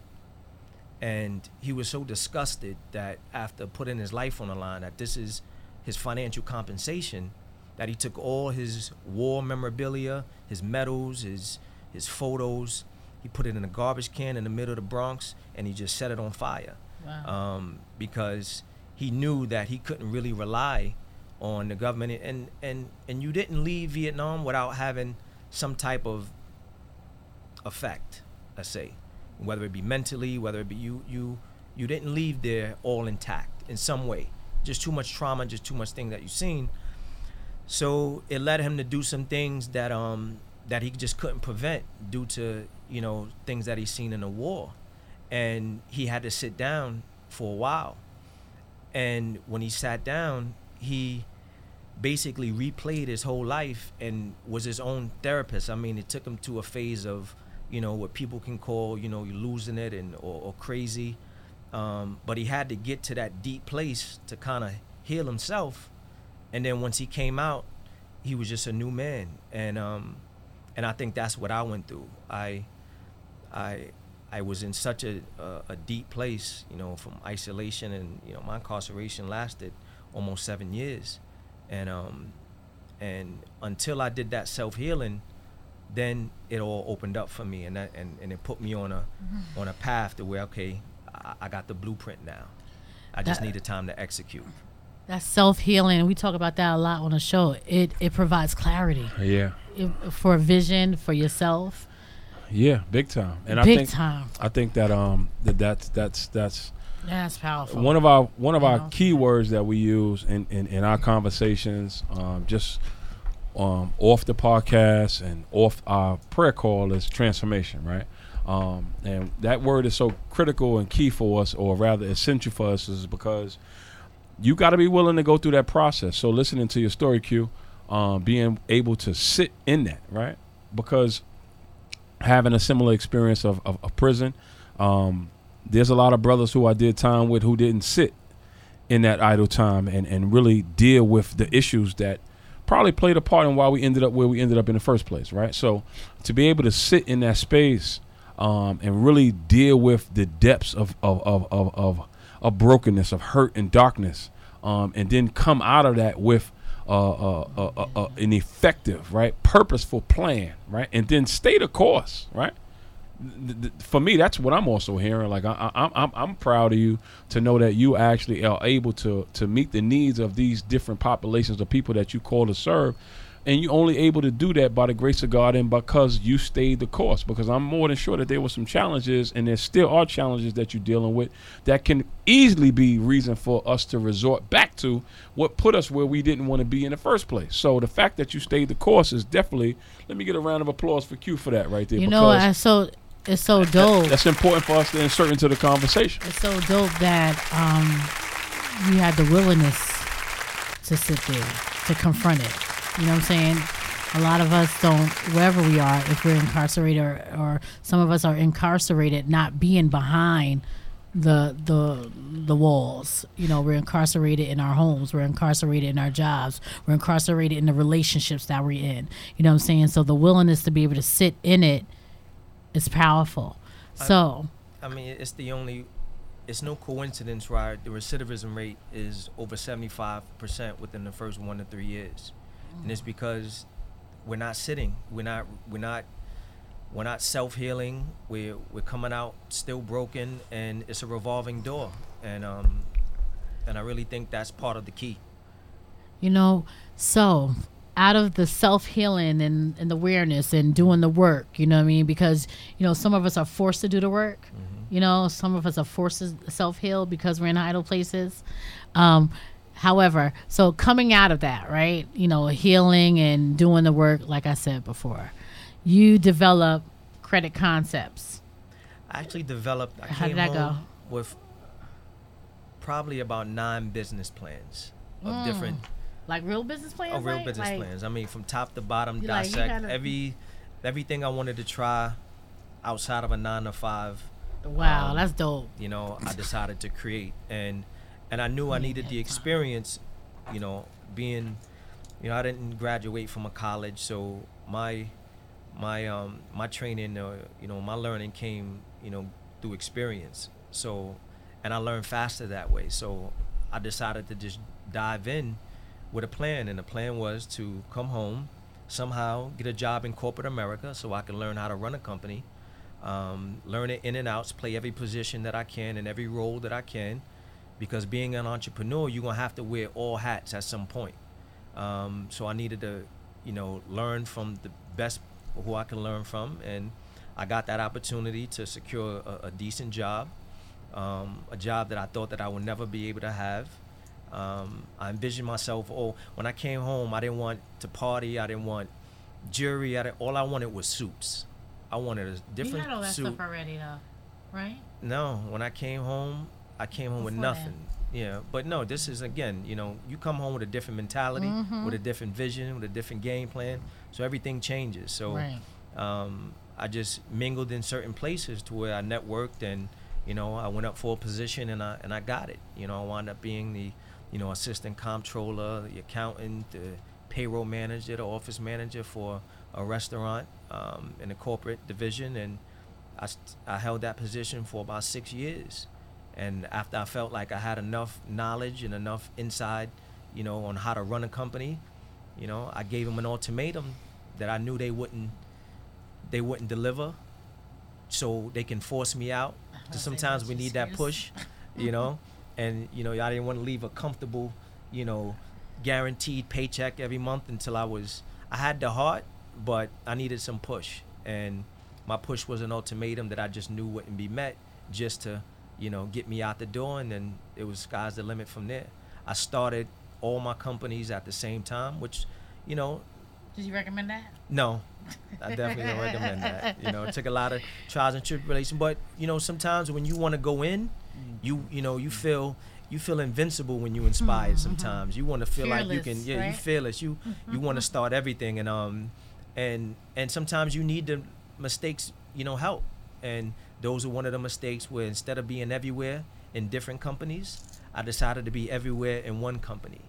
And he was so disgusted that after putting his life on the line that this is his financial compensation that he took all his war memorabilia his medals his his photos. He put it in a garbage can in the middle of the bronx and he just set it on fire. Wow. um, because he knew that he couldn't really rely on the government. And and and you didn't leave vietnam without having some type of effect let's say. Whether it be mentally whether it be you you you didn't leave there all intact in some way. Just too much trauma just too much thing that you've seen. So it led him to do some things that um that he just couldn't prevent due to you know things that he's seen in the war. And he had to sit down for a while. And when he sat down he basically replayed his whole life and was his own therapist. I mean it took him to a phase of you know what people can call you know you losing it and or, or crazy. Um, but he had to get to that deep place to kind of heal himself. And then once he came out he was just a new man. And um and i think that's what i went through. I i i was in such a a, a deep place you know from isolation and you know my incarceration lasted almost seven years and um and until i did that self-healing then it all opened up for me, and that and, and it put me on a on a path to where okay, I, I got the blueprint now. I just That- the time to execute. That self healing, we talk about that a lot on the show. It it provides clarity Yeah, it, for vision for yourself. yeah, big time. And I big think time. I think that um that that's that's that's That's powerful. one of our one of our Yeah. key words that we use in, in, in our conversations, um, just um, off the podcast and off our prayer call is transformation, right? Um, and that word is so critical and key for us, or rather essential for us, is because you got to be willing to go through that process. So listening to your story, Q, um, being able to sit in that, right? Because having a similar experience of, of, of prison, um, there's a lot of brothers who I did time with who didn't sit in that idle time and, and really deal with the issues that probably played a part in why we ended up where we ended up in the first place, right? So to be able to sit in that space um, and really deal with the depths of of, of, of, of, of brokenness, of hurt and darkness, um, and then come out of that with uh, uh, uh, an effective, right, purposeful plan, right, and then stay the course, right th- for me, that's what I'm also hearing. Like I, I, I'm, I'm, I'm proud of you to know that you actually are able to to meet the needs of these different populations of people that you call to serve, and you're only able to do that by the grace of God and because you stayed the course. Because I'm more than sure that there were some challenges, and there still are challenges that you're dealing with that can easily be reason for us to resort back to what put us where we didn't want to be in the first place. So the fact that you stayed the course is definitely. Let me get a round of applause for Q for that right there. you know, I so it's so dope. that's important for us to insert into the conversation. It's so dope that um, you had the willingness to sit there, to confront it. You know what I'm saying? A lot of us don't, wherever we are, if we're incarcerated or, or some of us are incarcerated, not being behind the the the walls. You know, we're incarcerated in our homes, we're incarcerated in our jobs, we're incarcerated in the relationships that we're in. You know what I'm saying? So the willingness to be able to sit in it is powerful. So I mean, it's the only. It's no coincidence right? the recidivism rate is over 75% within the first one to three years, and it's because we're not sitting. We're not. We're not. We're not self healing. We're we're coming out still broken, and it's a revolving door. And um, and I really think that's part of the key. You know, so out of the self healing and, and the awareness and doing the work, you know what I mean? Because, you know, some of us are forced to do the work. You know, some of us are forced to self heal because we're in idle places. Um, however, so coming out of that, right? You know, healing and doing the work, like I said before, you develop credit concepts. I actually developed. I How came did that go? with probably about nine business plans of Mm. different Like real business plans? Oh, real like- business like- plans. I mean, from top to bottom, You like, dissect gotta- every everything I wanted to try outside of a nine to five. Wow, Um, that's dope. You know, I decided to create, and and I knew I needed the experience. You know, being, you know, I didn't graduate from a college, so my my um my training, uh, you know, my learning came, you know, through experience. So, and I learned faster that way. So, I decided to just dive in with a plan, and the plan was to come home, somehow get a job in corporate America, so I can learn how to run a company, um, learn it in and outs, play every position that I can and every role that I can, because being an entrepreneur, you're gonna have to wear all hats at some point. Um, so I needed to, you know, learn from the best who I can learn from, and I got that opportunity to secure a, a decent job, um, a job that I thought that I would never be able to have. Um, I envisioned myself. Oh, when I came home, I didn't want to party. I didn't want jewelry. I didn't, all I wanted was suits. I wanted a different. You had all that suit. stuff already, though, right? No, when I came home, I came home with Before nothing. Yeah, but no, this is again, you know, you come home with a different mentality, Mhm. with a different vision, with a different game plan. So everything changes. So right. um, I just mingled in certain places to where I networked and you know I went up for a position and I and I got it. You know I wound up being the you know assistant comptroller, the accountant, the payroll manager, the office manager for a restaurant um, in the corporate division, and I, I held that position for about six years. And after I felt like I had enough knowledge and enough inside, you know, on how to run a company, you know, I gave them an ultimatum that I knew they wouldn't they wouldn't deliver, so they can force me out. Sometimes we need that push, you know, *laughs* and you know I didn't want to leave a comfortable, you know, guaranteed paycheck every month until I was I had the heart, but I needed some push, and my push was an ultimatum that I just knew wouldn't be met, just to you know get me out the door, and then it was sky's the limit from there. I started all my companies at the same time, which, you know, Did you recommend that? no, I definitely don't recommend that. You know, it took a lot of trials and tribulations, but you know, sometimes when you want to go in, Mm-hmm. you you know, you mm-hmm. feel you feel invincible when you inspired. Mm-hmm. Sometimes you want to feel like you can, Fearless, yeah, you right? fearless. You you want to start everything, and um, and and sometimes you need the mistakes, you know, help. And those are one of the mistakes where instead of being everywhere in different companies, I decided to be everywhere in one company,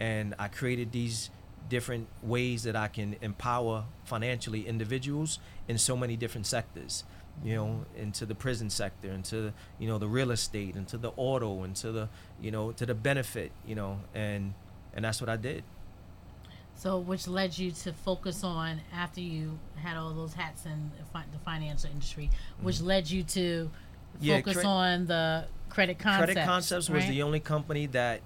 and I created these different ways that I can empower financially individuals in so many different sectors. You know, into the prison sector, into you know the real estate, into the auto, into the you know to the benefit, you know, and and that's what I did. So, which led you to focus on after you had all those hats in fi- the financial industry, which led you to Mm-hmm. Yeah, focus cre- on the credit concepts. Kredit Koncepts was the only company that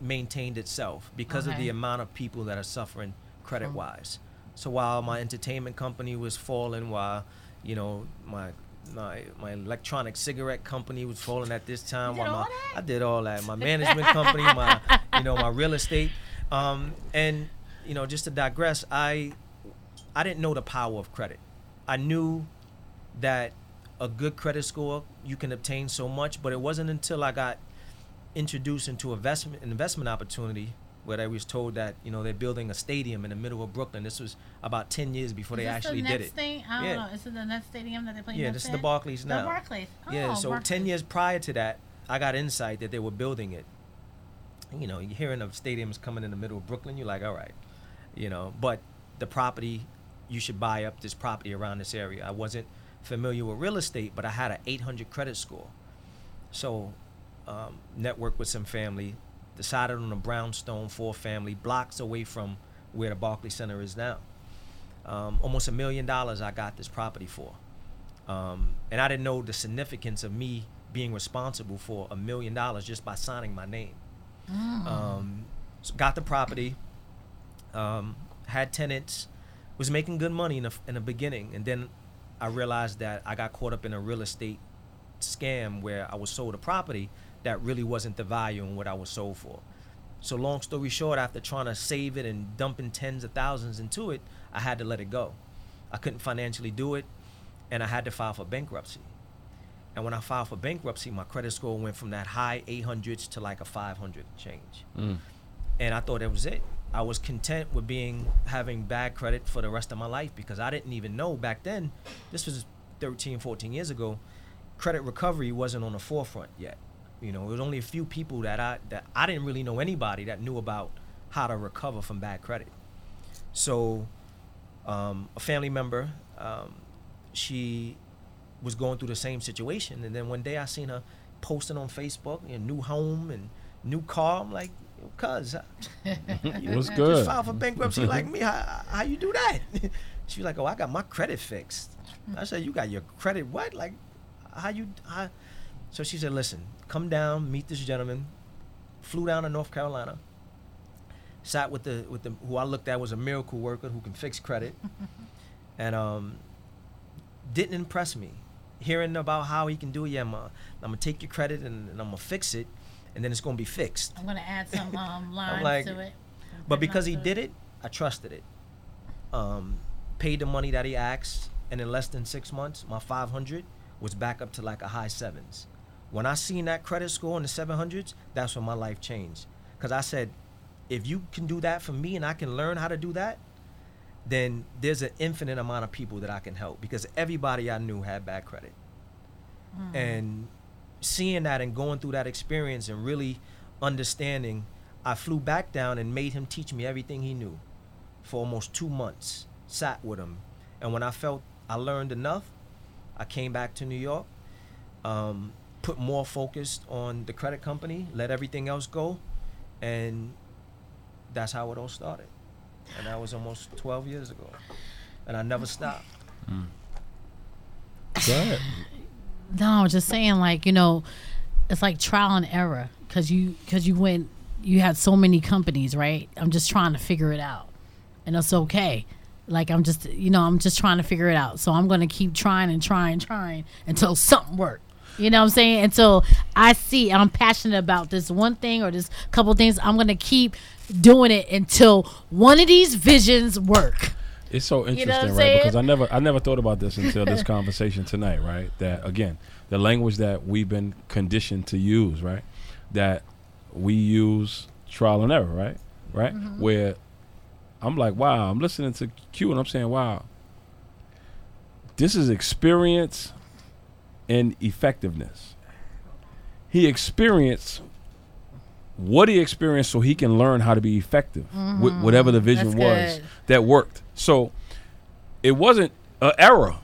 maintained itself because of the amount of people that are suffering credit wise. So while my entertainment company was falling, while you know my my my electronic cigarette company was falling at this time, You while did my? I did all that. My *laughs* management company, my you know my real estate, um, and you know just to digress, I I didn't know the power of credit. I knew that a good credit score you can obtain so much, but it wasn't until I got introduced into investment an investment opportunity where I was told that you know they're building a stadium in the middle of Brooklyn. This was about ten years before Is they actually the did it. Thing? I don't Yeah. know. Is it the next Stadium that they play? Yeah, this is the in? Barclays The now. Barclays. Oh, yeah, so Barclays. ten years prior to that, I got insight that they were building it. You know, you're hearing of stadiums coming in the middle of Brooklyn, you're like, all right, you know, but the property, you should buy up this property around this area. I wasn't familiar with real estate, but I had an 800 credit score. So, um, networked with some family, decided on a brownstone four family blocks away from where the Barclay Center is now. Um, almost a million dollars I got this property for. Um, and I didn't know the significance of me being responsible for a million dollars just by signing my name. Um, so got the property, um, had tenants, was making good money in the, in the beginning, and then I realized that I got caught up in a real estate scam where I was sold a property that really wasn't the value in what I was sold for. So long story short, after trying to save it and dumping tens of thousands into it, I had to let it go. I couldn't financially do it, and I had to file for bankruptcy. And when I filed for bankruptcy, my credit score went from that high 800s to like a 500 change. Mm. And I thought that was it. I was content with being having bad credit for the rest of my life because I didn't even know back then. This was 13, 14 years ago. Credit recovery wasn't on the forefront yet. You know, there was only a few people that I that I didn't really know anybody that knew about how to recover from bad credit. So, um, a family member, um, she was going through the same situation, and then one day I seen her posting on Facebook, a new home and new car. I'm like, cuz, you *laughs* *laughs* What's just good? filed for bankruptcy like me. How, how you do that? *laughs* she was like, oh, I got my credit fixed. I said, you got your credit what? Like, how you? How? So she said, listen, come down, meet this gentleman. Flew down to North Carolina. Sat with the with the who I looked at was a miracle worker who can fix credit, *laughs* and um, didn't impress me. Hearing about how he can do it, yeah, I'm, uh, I'm gonna take your credit and, and I'm gonna fix it, and then it's gonna be fixed. I'm gonna add some *laughs* um, lines like- to it. But because he did it, I trusted it. Um, paid the money that he asked, and in less than six months, my 500 was back up to like a high sevens. When I seen that credit score in the 700s, that's when my life changed. Because I said, if you can do that for me and I can learn how to do that, then there's an infinite amount of people that I can help. Because everybody I knew had bad credit. And seeing that and going through that experience and really understanding, I flew back down and made him teach me everything he knew for almost two months. Sat with him, and when I felt I learned enough, I came back to New York. Um, put more focus on the credit company, let everything else go, and that's how it all started. And that was almost 12 years ago, and I never stopped. Mm. Go ahead. No, just saying like you know, it's like trial and error because you because you went you had so many companies, right? I'm just trying to figure it out, and it's okay. Like I'm just you know I'm just trying to figure it out. So I'm gonna keep trying and trying and trying until something works. You know what I'm saying? Until I see I'm passionate about this one thing or this couple things, I'm gonna keep doing it until one of these visions work. It's so interesting, I'm right? Because? I never, I never thought about this until this *laughs* conversation tonight, right? That again, the language that we've been conditioned to use, right? That we use trial and error, right? Right? Mm-hmm. Where I'm like, wow, I'm listening to Q and I'm saying, wow, this is experience and effectiveness. He experienced what he experienced so he can learn how to be effective with whatever the vision Mm-hmm. That's was good. that worked. So it wasn't an error.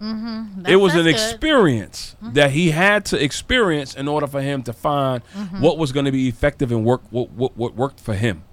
it was an good. experience that he had to experience in order for him to find Mm-hmm. what was going to be effective and work what, what, what worked for him.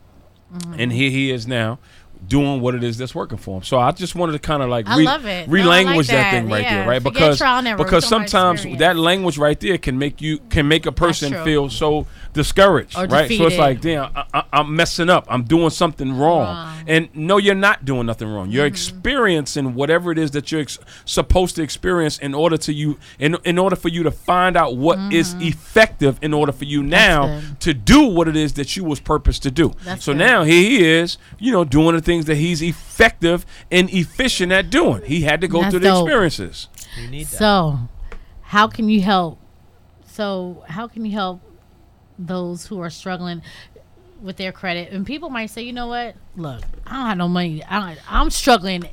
Mm-hmm. And here he is now doing what it is that's working for him. So I just wanted to kind of like love it. No, relanguage like that. that. thing right Yeah, there, right? forget Because trial and error. because We're talking about sometimes that language right there can make you can make a person feel so discouraged, right? So it's like, damn, I, I'm messing up. I'm doing something wrong. Wrong. Mm-hmm. And no, you're not doing nothing wrong. You're experiencing whatever it is that you're ex- supposed to experience in order to you in in order for you to find out what is effective in order for you now Mm-hmm. to do what it is that you was purposed to do. That's so good. now here he is, you know, doing the things that he's effective and efficient at doing. He had to go That's through the dope. experiences. You need that. So, how can you help? So, how can you help those who are struggling with their credit? And people might say, you know what? Look, I don't have no money. I, I'm struggling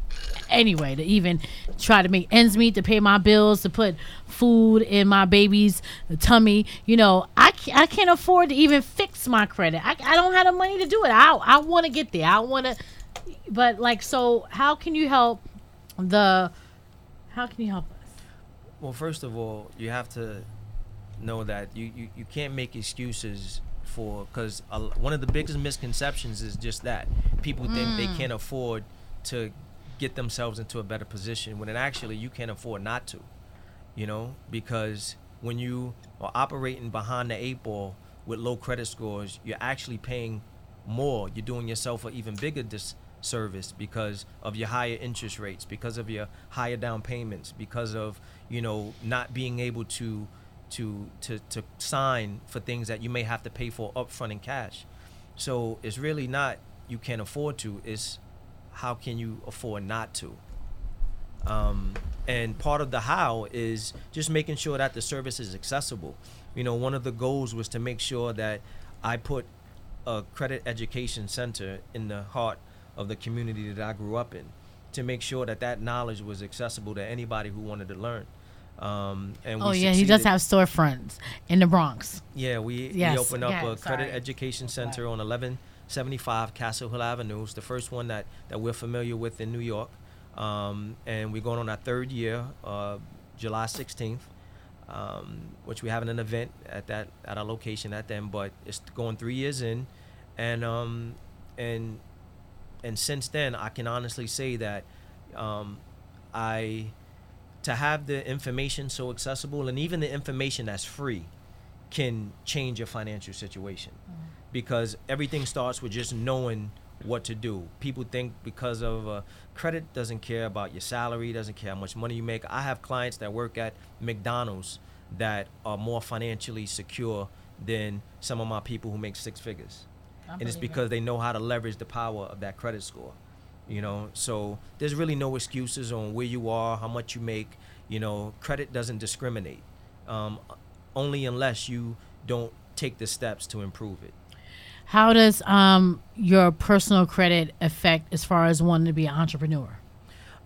anyway to even try to make ends meet, to pay my bills, to put food in my baby's tummy. You know, I, ca- I can't afford to even fix my credit. I, I don't have the money to do it. I, I want to get there. I want to. But, like, so how can you help the. How can you help us? Well, first of all, you have to know that you, you, you can't make excuses for because one of the biggest misconceptions is just that people think they mm. can't afford to get themselves into a better position when it actually you can't afford not to you know because when you are operating behind the eight ball with low credit scores you're actually paying more you're doing yourself an even bigger disservice because of your higher interest rates because of your higher down payments because of you know not being able to to to to sign for things that you may have to pay for upfront in cash so it's really not you can't afford to it's how can you afford not to um, and part of the how is just making sure that the service is accessible. You know, one of the goals was to make sure that I put a credit education center in the heart of the community that I grew up in, to make sure that that knowledge was accessible to anybody who wanted to learn. Um, and Oh we yeah, he does have storefronts in the Bronx. Yeah, we, Yes, we opened up yeah, a credit education center on 1175 Castle Hill Avenue. It's the first one that, that we're familiar with in New York. Um, and we're going on our third year, uh, July 16th, um, which we're having an event at that at our location at them. But it's going three years in, and um, and and since then, I can honestly say that um, I to have the information so accessible and even the information that's free can change your financial situation because everything starts with just knowing what to do. People think because of uh, credit doesn't care about your salary, doesn't care how much money you make. I have clients that work at McDonald's that are more financially secure than some of my people who make six figures. And it's because they know how to leverage the power of that credit score. You know, so there's really no excuses on where you are, how much you make. You know, credit doesn't discriminate, um, only unless you don't take the steps to improve it. How does um your personal credit affect as far as wanting to be an entrepreneur?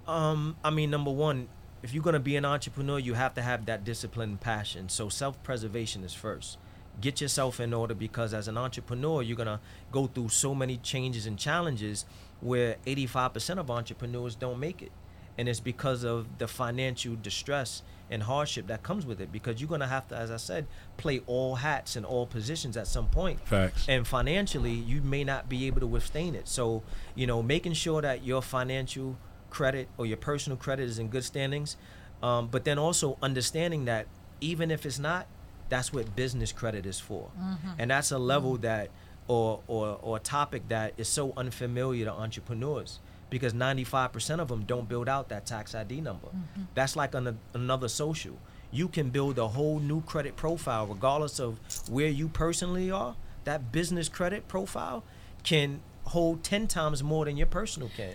Um, I mean, number one, if you're gonna be an entrepreneur, you have to have that discipline and passion. So self-preservation is first. Get yourself in order because as an entrepreneur, you're gonna go through so many changes and challenges where 85% of entrepreneurs don't make it, and it's because of the financial distress and hardship that comes with it. Because you're gonna have to, as I said, play all hats and all positions at some point Facts. and financially you may not be able to withstand it so you know making sure that your financial credit or your personal credit is in good standings. Um, but then also understanding that even if it's not, that's what business credit is for, mm-hmm. and that's a level mm-hmm. that or or or a topic that is so unfamiliar to entrepreneurs because 95% of them don't build out that tax ID number. Mm-hmm. That's like an, another social. You can build a whole new credit profile regardless of where you personally are. That business credit profile can hold 10 times more than your personal can.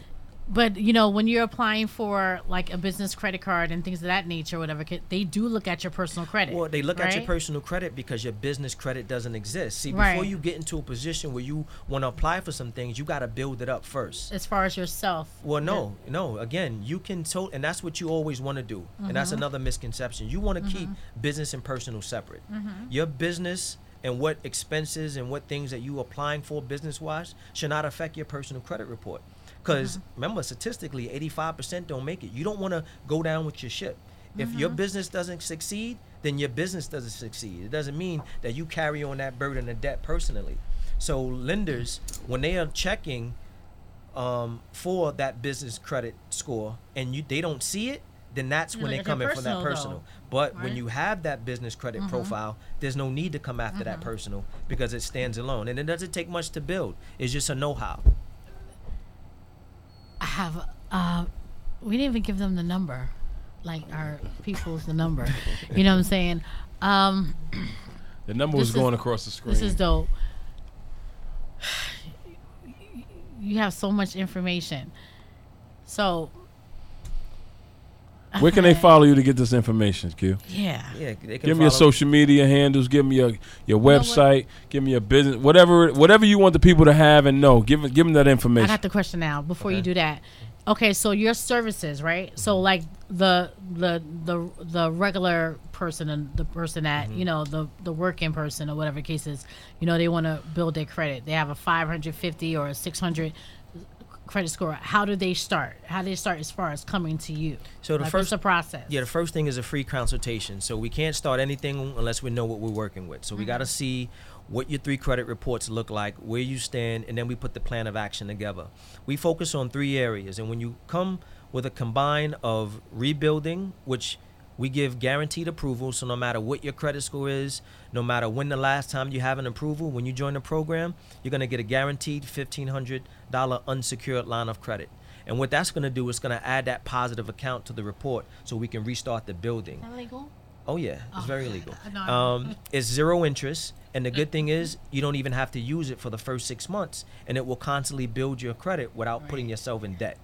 But you know, when you're applying for like a business credit card and things of that nature, whatever, they do look at your personal credit. Well, they look at your personal credit because your business credit doesn't exist. See, Right. before you get into a position where you want to apply for some things, you got to build it up first. as far as yourself. Well, no, no. Again, you can to- and that's what you always want to do. And that's mm-hmm. another misconception. You want to keep mm-hmm. business and personal separate. Mm-hmm. Your business and what expenses and what things that you applying for business wise should not affect your personal credit report. Because remember, statistically, 85% don't make it. You don't want to go down with your ship. If your business doesn't succeed, then your business doesn't succeed. It doesn't mean that you carry on that burden of debt personally. So lenders, when they are checking um, for that business credit score and you they don't see it, then that's You when they come in for that personal, though. But when right? Mm-hmm. you have that business credit profile, there's no need to come after that personal because it stands alone and it doesn't take much to build. It's just a know-how. I have. Uh, we didn't even give them the number, like our people's the number. *laughs* You know what I'm saying? Um, The number was is- going across the screen. this is dope. *sighs* You have so much information. So Where can they follow you to get this information, Q? yeah. Yeah, they can Give me your follow- social media handles. Give me your your know what? website. Give me your business. Whatever whatever you want the people to have and know. Give give them that information. I information. got the question now. Before you do that, okay. So your services, right? So like the the the the regular person and the person that Mm-hmm. you know the the working person or whatever cases, you know, they want to build their credit. They have a 550 or a 600 credit score. How do they start? How do they start as far as coming to you? So the like, first what's the process? Yeah, the first thing is a free consultation. So we can't start anything unless we know what we're working with. So we got to mm-hmm. see what your three credit reports look like, where you stand, and then we put the plan of action together. We focus on three areas, and when you come with a combine of rebuilding, which we give guaranteed approval, so no matter what your credit score is, no matter when the last time you have an approval, when you join the program, you're gonna get a guaranteed fifteen hundred dollar unsecured line of credit. And what that's gonna do is gonna add that positive account to the report, so we can restart the building. Is that legal? Oh yeah, it's Oh, very legal. *laughs* No, Um, it's zero interest, and the *laughs* good thing is you don't even have to use it for the first six months, and it will constantly build your credit without putting yourself in debt.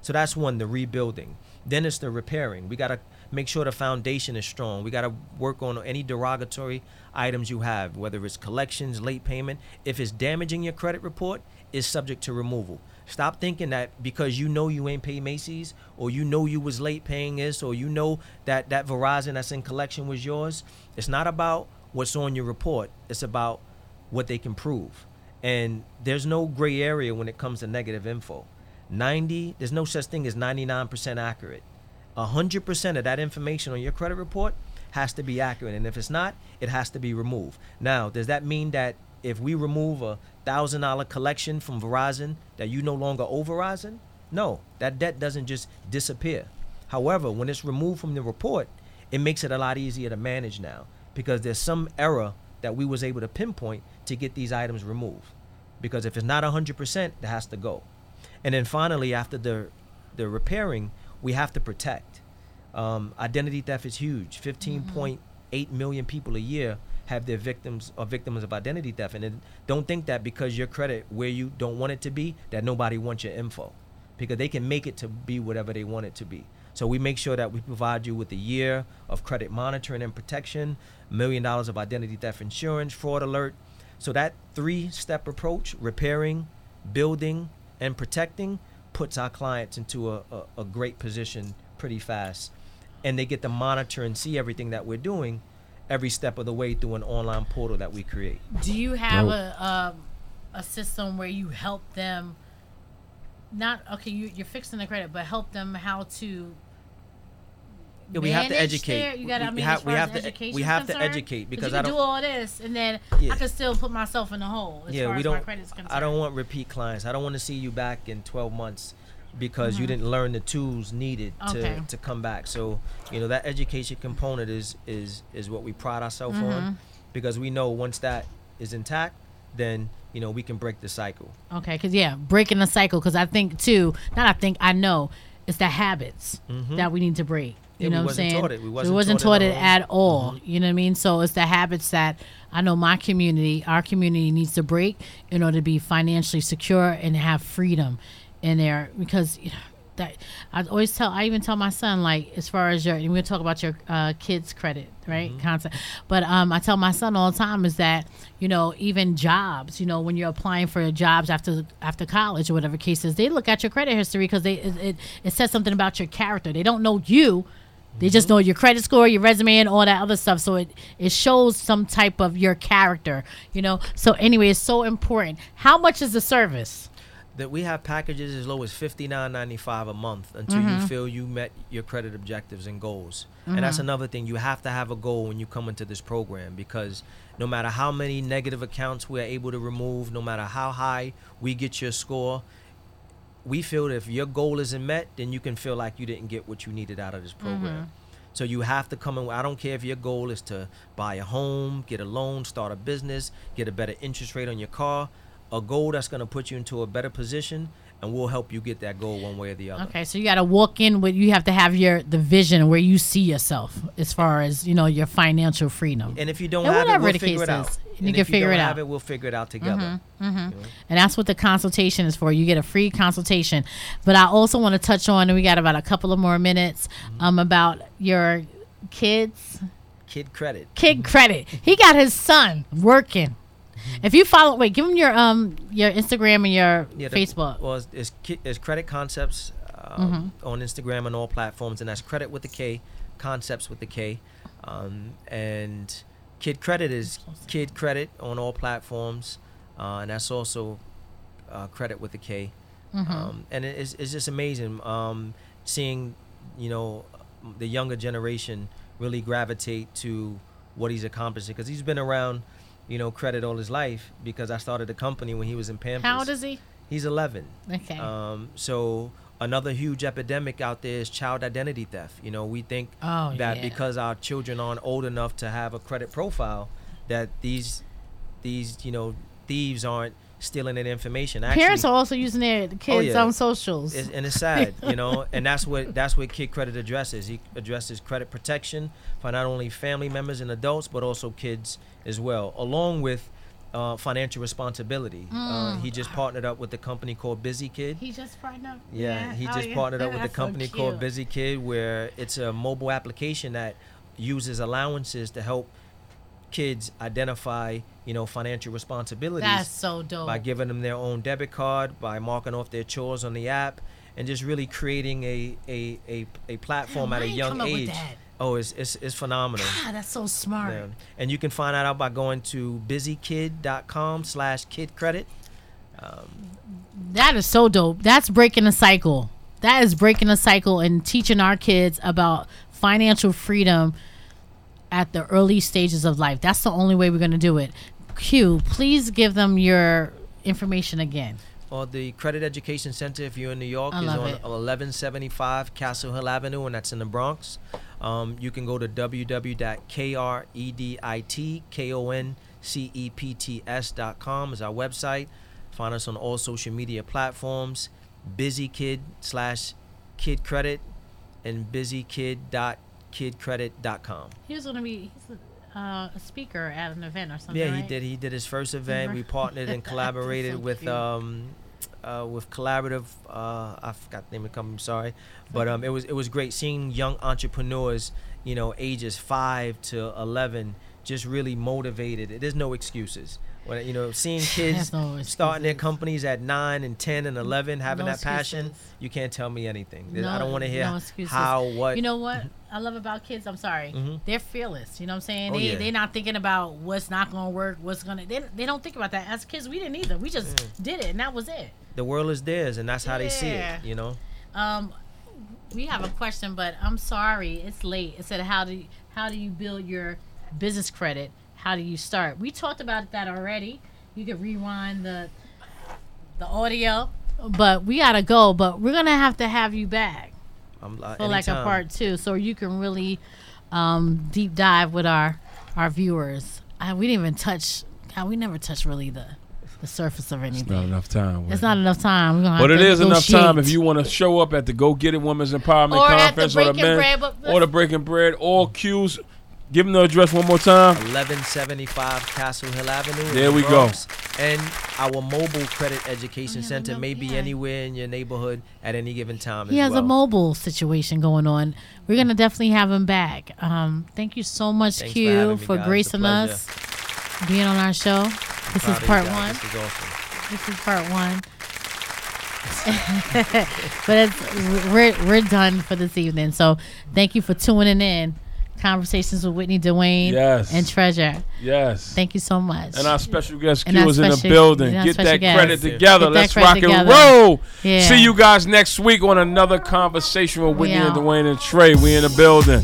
So that's one, the rebuilding. Then it's the repairing. We gotta make sure the foundation is strong. We gotta work on any derogatory items you have, whether it's collections, late payment. If it's damaging your credit report, it's subject to removal. Stop thinking that because you know you ain't paid Macy's or you know you was late paying this or you know that that Verizon that's in collection was yours. It's not about what's on your report. It's about what they can prove. And there's no gray area when it comes to negative info. 90, there's no such thing as 99% accurate. 100% of that information on your credit report has to be accurate. And if it's not, it has to be removed. Now, does that mean that if we remove a $1,000 collection from Verizon, that you no longer owe Verizon? No, that debt doesn't just disappear. However, when it's removed from the report, it makes it a lot easier to manage now because there's some error that we was able to pinpoint to get these items removed. Because if it's not 100%, it has to go. And then finally, after the the repairing, we have to protect. Um, identity theft is huge. 15.8 million people a year have their victims are victims of identity theft, and don't think that because your credit where you don't want it to be, that nobody wants your info, because they can make it to be whatever they want it to be. So we make sure that we provide you with a year of credit monitoring and protection, million dollars of identity theft insurance, fraud alert. So that three-step approach, repairing, building, and protecting, puts our clients into a, a, a great position pretty fast. And they get to monitor and see everything that we're doing every step of the way through an online portal that we create. Do you have Dope. a um, a system where you help them? Not okay. You, you're fixing the credit, but help them how to. Yeah, we have to educate. You got to. We- I mean, have- we have to- we have to educate 'cause because I can do don't- all this, and then Yeah. I can still put myself in the hole as yeah, far we as don't. my credit's concerned. I don't want repeat clients. I don't want to see you back in 12 months because you didn't learn the tools needed to, Mm-hmm. Okay. to come back. So you know that education component is is is what we pride ourselves Mm-hmm. on because we know once that is intact, then you know we can break the cycle. Okay, because yeah, breaking the cycle. Because I think too, not I think I know, it's the habits that we need to break. You Yeah, we know what I'm saying? taught it. We wasn't wasn't taught taught it at at all. You know what I mean? So it's the habits that I know my community, our community needs to break in order to be financially secure and have freedom in there. Because you know, that I always tell, I even tell my son like, as far as your, and we'll talk about your uh, kids' credit, right? Mm-hmm. Concept. But um, I tell my son all the time is that you know even jobs, you know, when you're applying for jobs after after college or whatever case is, they look at your credit history because they it, it, it says something about your character. They don't know you. They just know your credit score, your resume, and all that other stuff. So it, it shows some type of your character, you know. So anyway, it's so important. How much is the service? That we have packages as low as fifty nine ninety five a month until Mm-hmm. you feel you met your credit objectives and goals. And that's another thing. You have to have a goal when you come into this program because no matter how many negative accounts we are able to remove, no matter how high we get your score, we feel that if your goal isn't met, then you can feel like you didn't get what you needed out of this mm-hmm. program. So you have to come in. I don't care if your goal is to buy a home, get a loan, start a business, get a better interest rate on your car. A goal that's going to put you into a better position, and we'll help you get that goal one way or the other. Okay, so you got to walk in with you have to have your the vision where you see yourself as far as you know your financial freedom, And if you don't And have it, we'll figure it out. is, you And can you figure don't it out. Mm-hmm, it, we'll figure it out together. and that's what the consultation is for. You get a free consultation, but I also want to touch on, and we got about a couple of more minutes, Mm-hmm. um, about your kids Kid credit. kid credit. He got his son working. If you follow, wait, give him your um your Instagram and your Yeah, the- Facebook. Well, it's, it's, it's Kredit Koncepts um, on Instagram and all platforms, and that's Credit with the K, Concepts with the K, um, and Kid Kredit is Kid Kredit on all platforms, uh, and that's also uh, Credit with the K, um, and it's, it's just amazing um, seeing you know the younger generation really gravitate to what he's accomplishing because he's been around. You know, credit all his life because I started the company when he was in Pampers. How old is he? He's 11. Okay. Um, so another huge epidemic out there is child identity theft. You know, we think Oh, that yeah. because our children aren't old enough to have a credit profile, that these these you know thieves aren't stealing that information. Actually, Parents are also using their kids yeah. on socials. it's, and it's sad, *laughs* you know, and that's what that's what Kid Kredit addresses. He addresses credit protection for not only family members and adults, but also kids as well, along with uh, financial responsibility. Uh, he just partnered up with a company called BusyKid. he just partnered up. Yeah, he Oh, just yeah. partnered up with a That's so company called. BusyKid, where it's a mobile application that uses allowances to help kids identify, you know, financial responsibilities That's so dope. by giving them their own debit card, by marking off their chores on the app, and just really creating a a, a, a platform Damn, at I a young come up with age. Oh, it's, it's it's phenomenal. Ah, that's so smart. Yeah. And you can find that out by going to busykid.com slash kid credit. That is so dope. That's breaking the cycle. That is breaking the cycle and teaching our kids about financial freedom at the early stages of life. That's the only way we're going to do it. Q, please give them your information again. Well, the Credit Education Center, if you're in New York, is on it. 1175 Castle Hill Avenue, and that's in the Bronx. Um, you can go to www.kreditkoncepts.com is our website. Find us on all social media platforms. BusyKid slash Kid Kredit and busykid.kidcredit.com. He was going to be he's a, uh, a speaker at an event or something. Yeah, he did. He did his first event. We *laughs* partnered and collaborated so with um, uh, with collaborative. Uh, I forgot the name of the company. I'm sorry, but um, it was it was great seeing young entrepreneurs, you know, ages five to eleven, just really motivated. There's no excuses. When you know, seeing *laughs* kids no starting their companies at nine and ten and eleven, having No that passion, excuses. you can't tell me anything. I don't want to hear no how what. You know what *laughs* I love about kids? I'm sorry, Mhm. they're fearless. You know what I'm saying? Oh, they yeah. they're not thinking about what's not going to work, what's going to. They, they don't think about that. As kids, we didn't either. We just did it, and that was it. the world is theirs, and that's how they see it. You know. Um, we have a question, but I'm sorry, it's late. It said, "How do you, how do you build your business credit? How do you start?" We talked about that already. You could rewind the the audio but we gotta go. But we're gonna have to have you back I'm uh, for like a part two, so you can really um, deep dive with our our viewers. I, we didn't even touch. God, we never touched really the the surface of anything. It's anything. not enough time. It's not enough time. We're gonna But it is it to enough time if you want to show up at the Go Get It Women's Empowerment or at the Conference or the breaking men bread. But or the Breaking Bread or Q's. Give them the address one more time. 1175 Castle Hill Avenue. There the we go. And our mobile credit education Oh, yeah, center may be yeah. anywhere in your neighborhood at any given time. he as has well. a mobile situation going on. We're gonna definitely have him back. Um, thank you so much, Thanks for Q, having me, for, guys. It's a gracing us, being on our show. This is part one. This is awesome. This is part one. *laughs* but it's, we're we're done for this evening. So thank you for tuning in. Conversations with Whitney Dwayne Yes. and Treasure. Yes. Thank you so much. And our special guest Q is in the building. Get that guest. credit together. Get Let's rock and roll. Yeah. See you guys next week on another conversation with Whitney and. Dwayne and Trey. We in the building.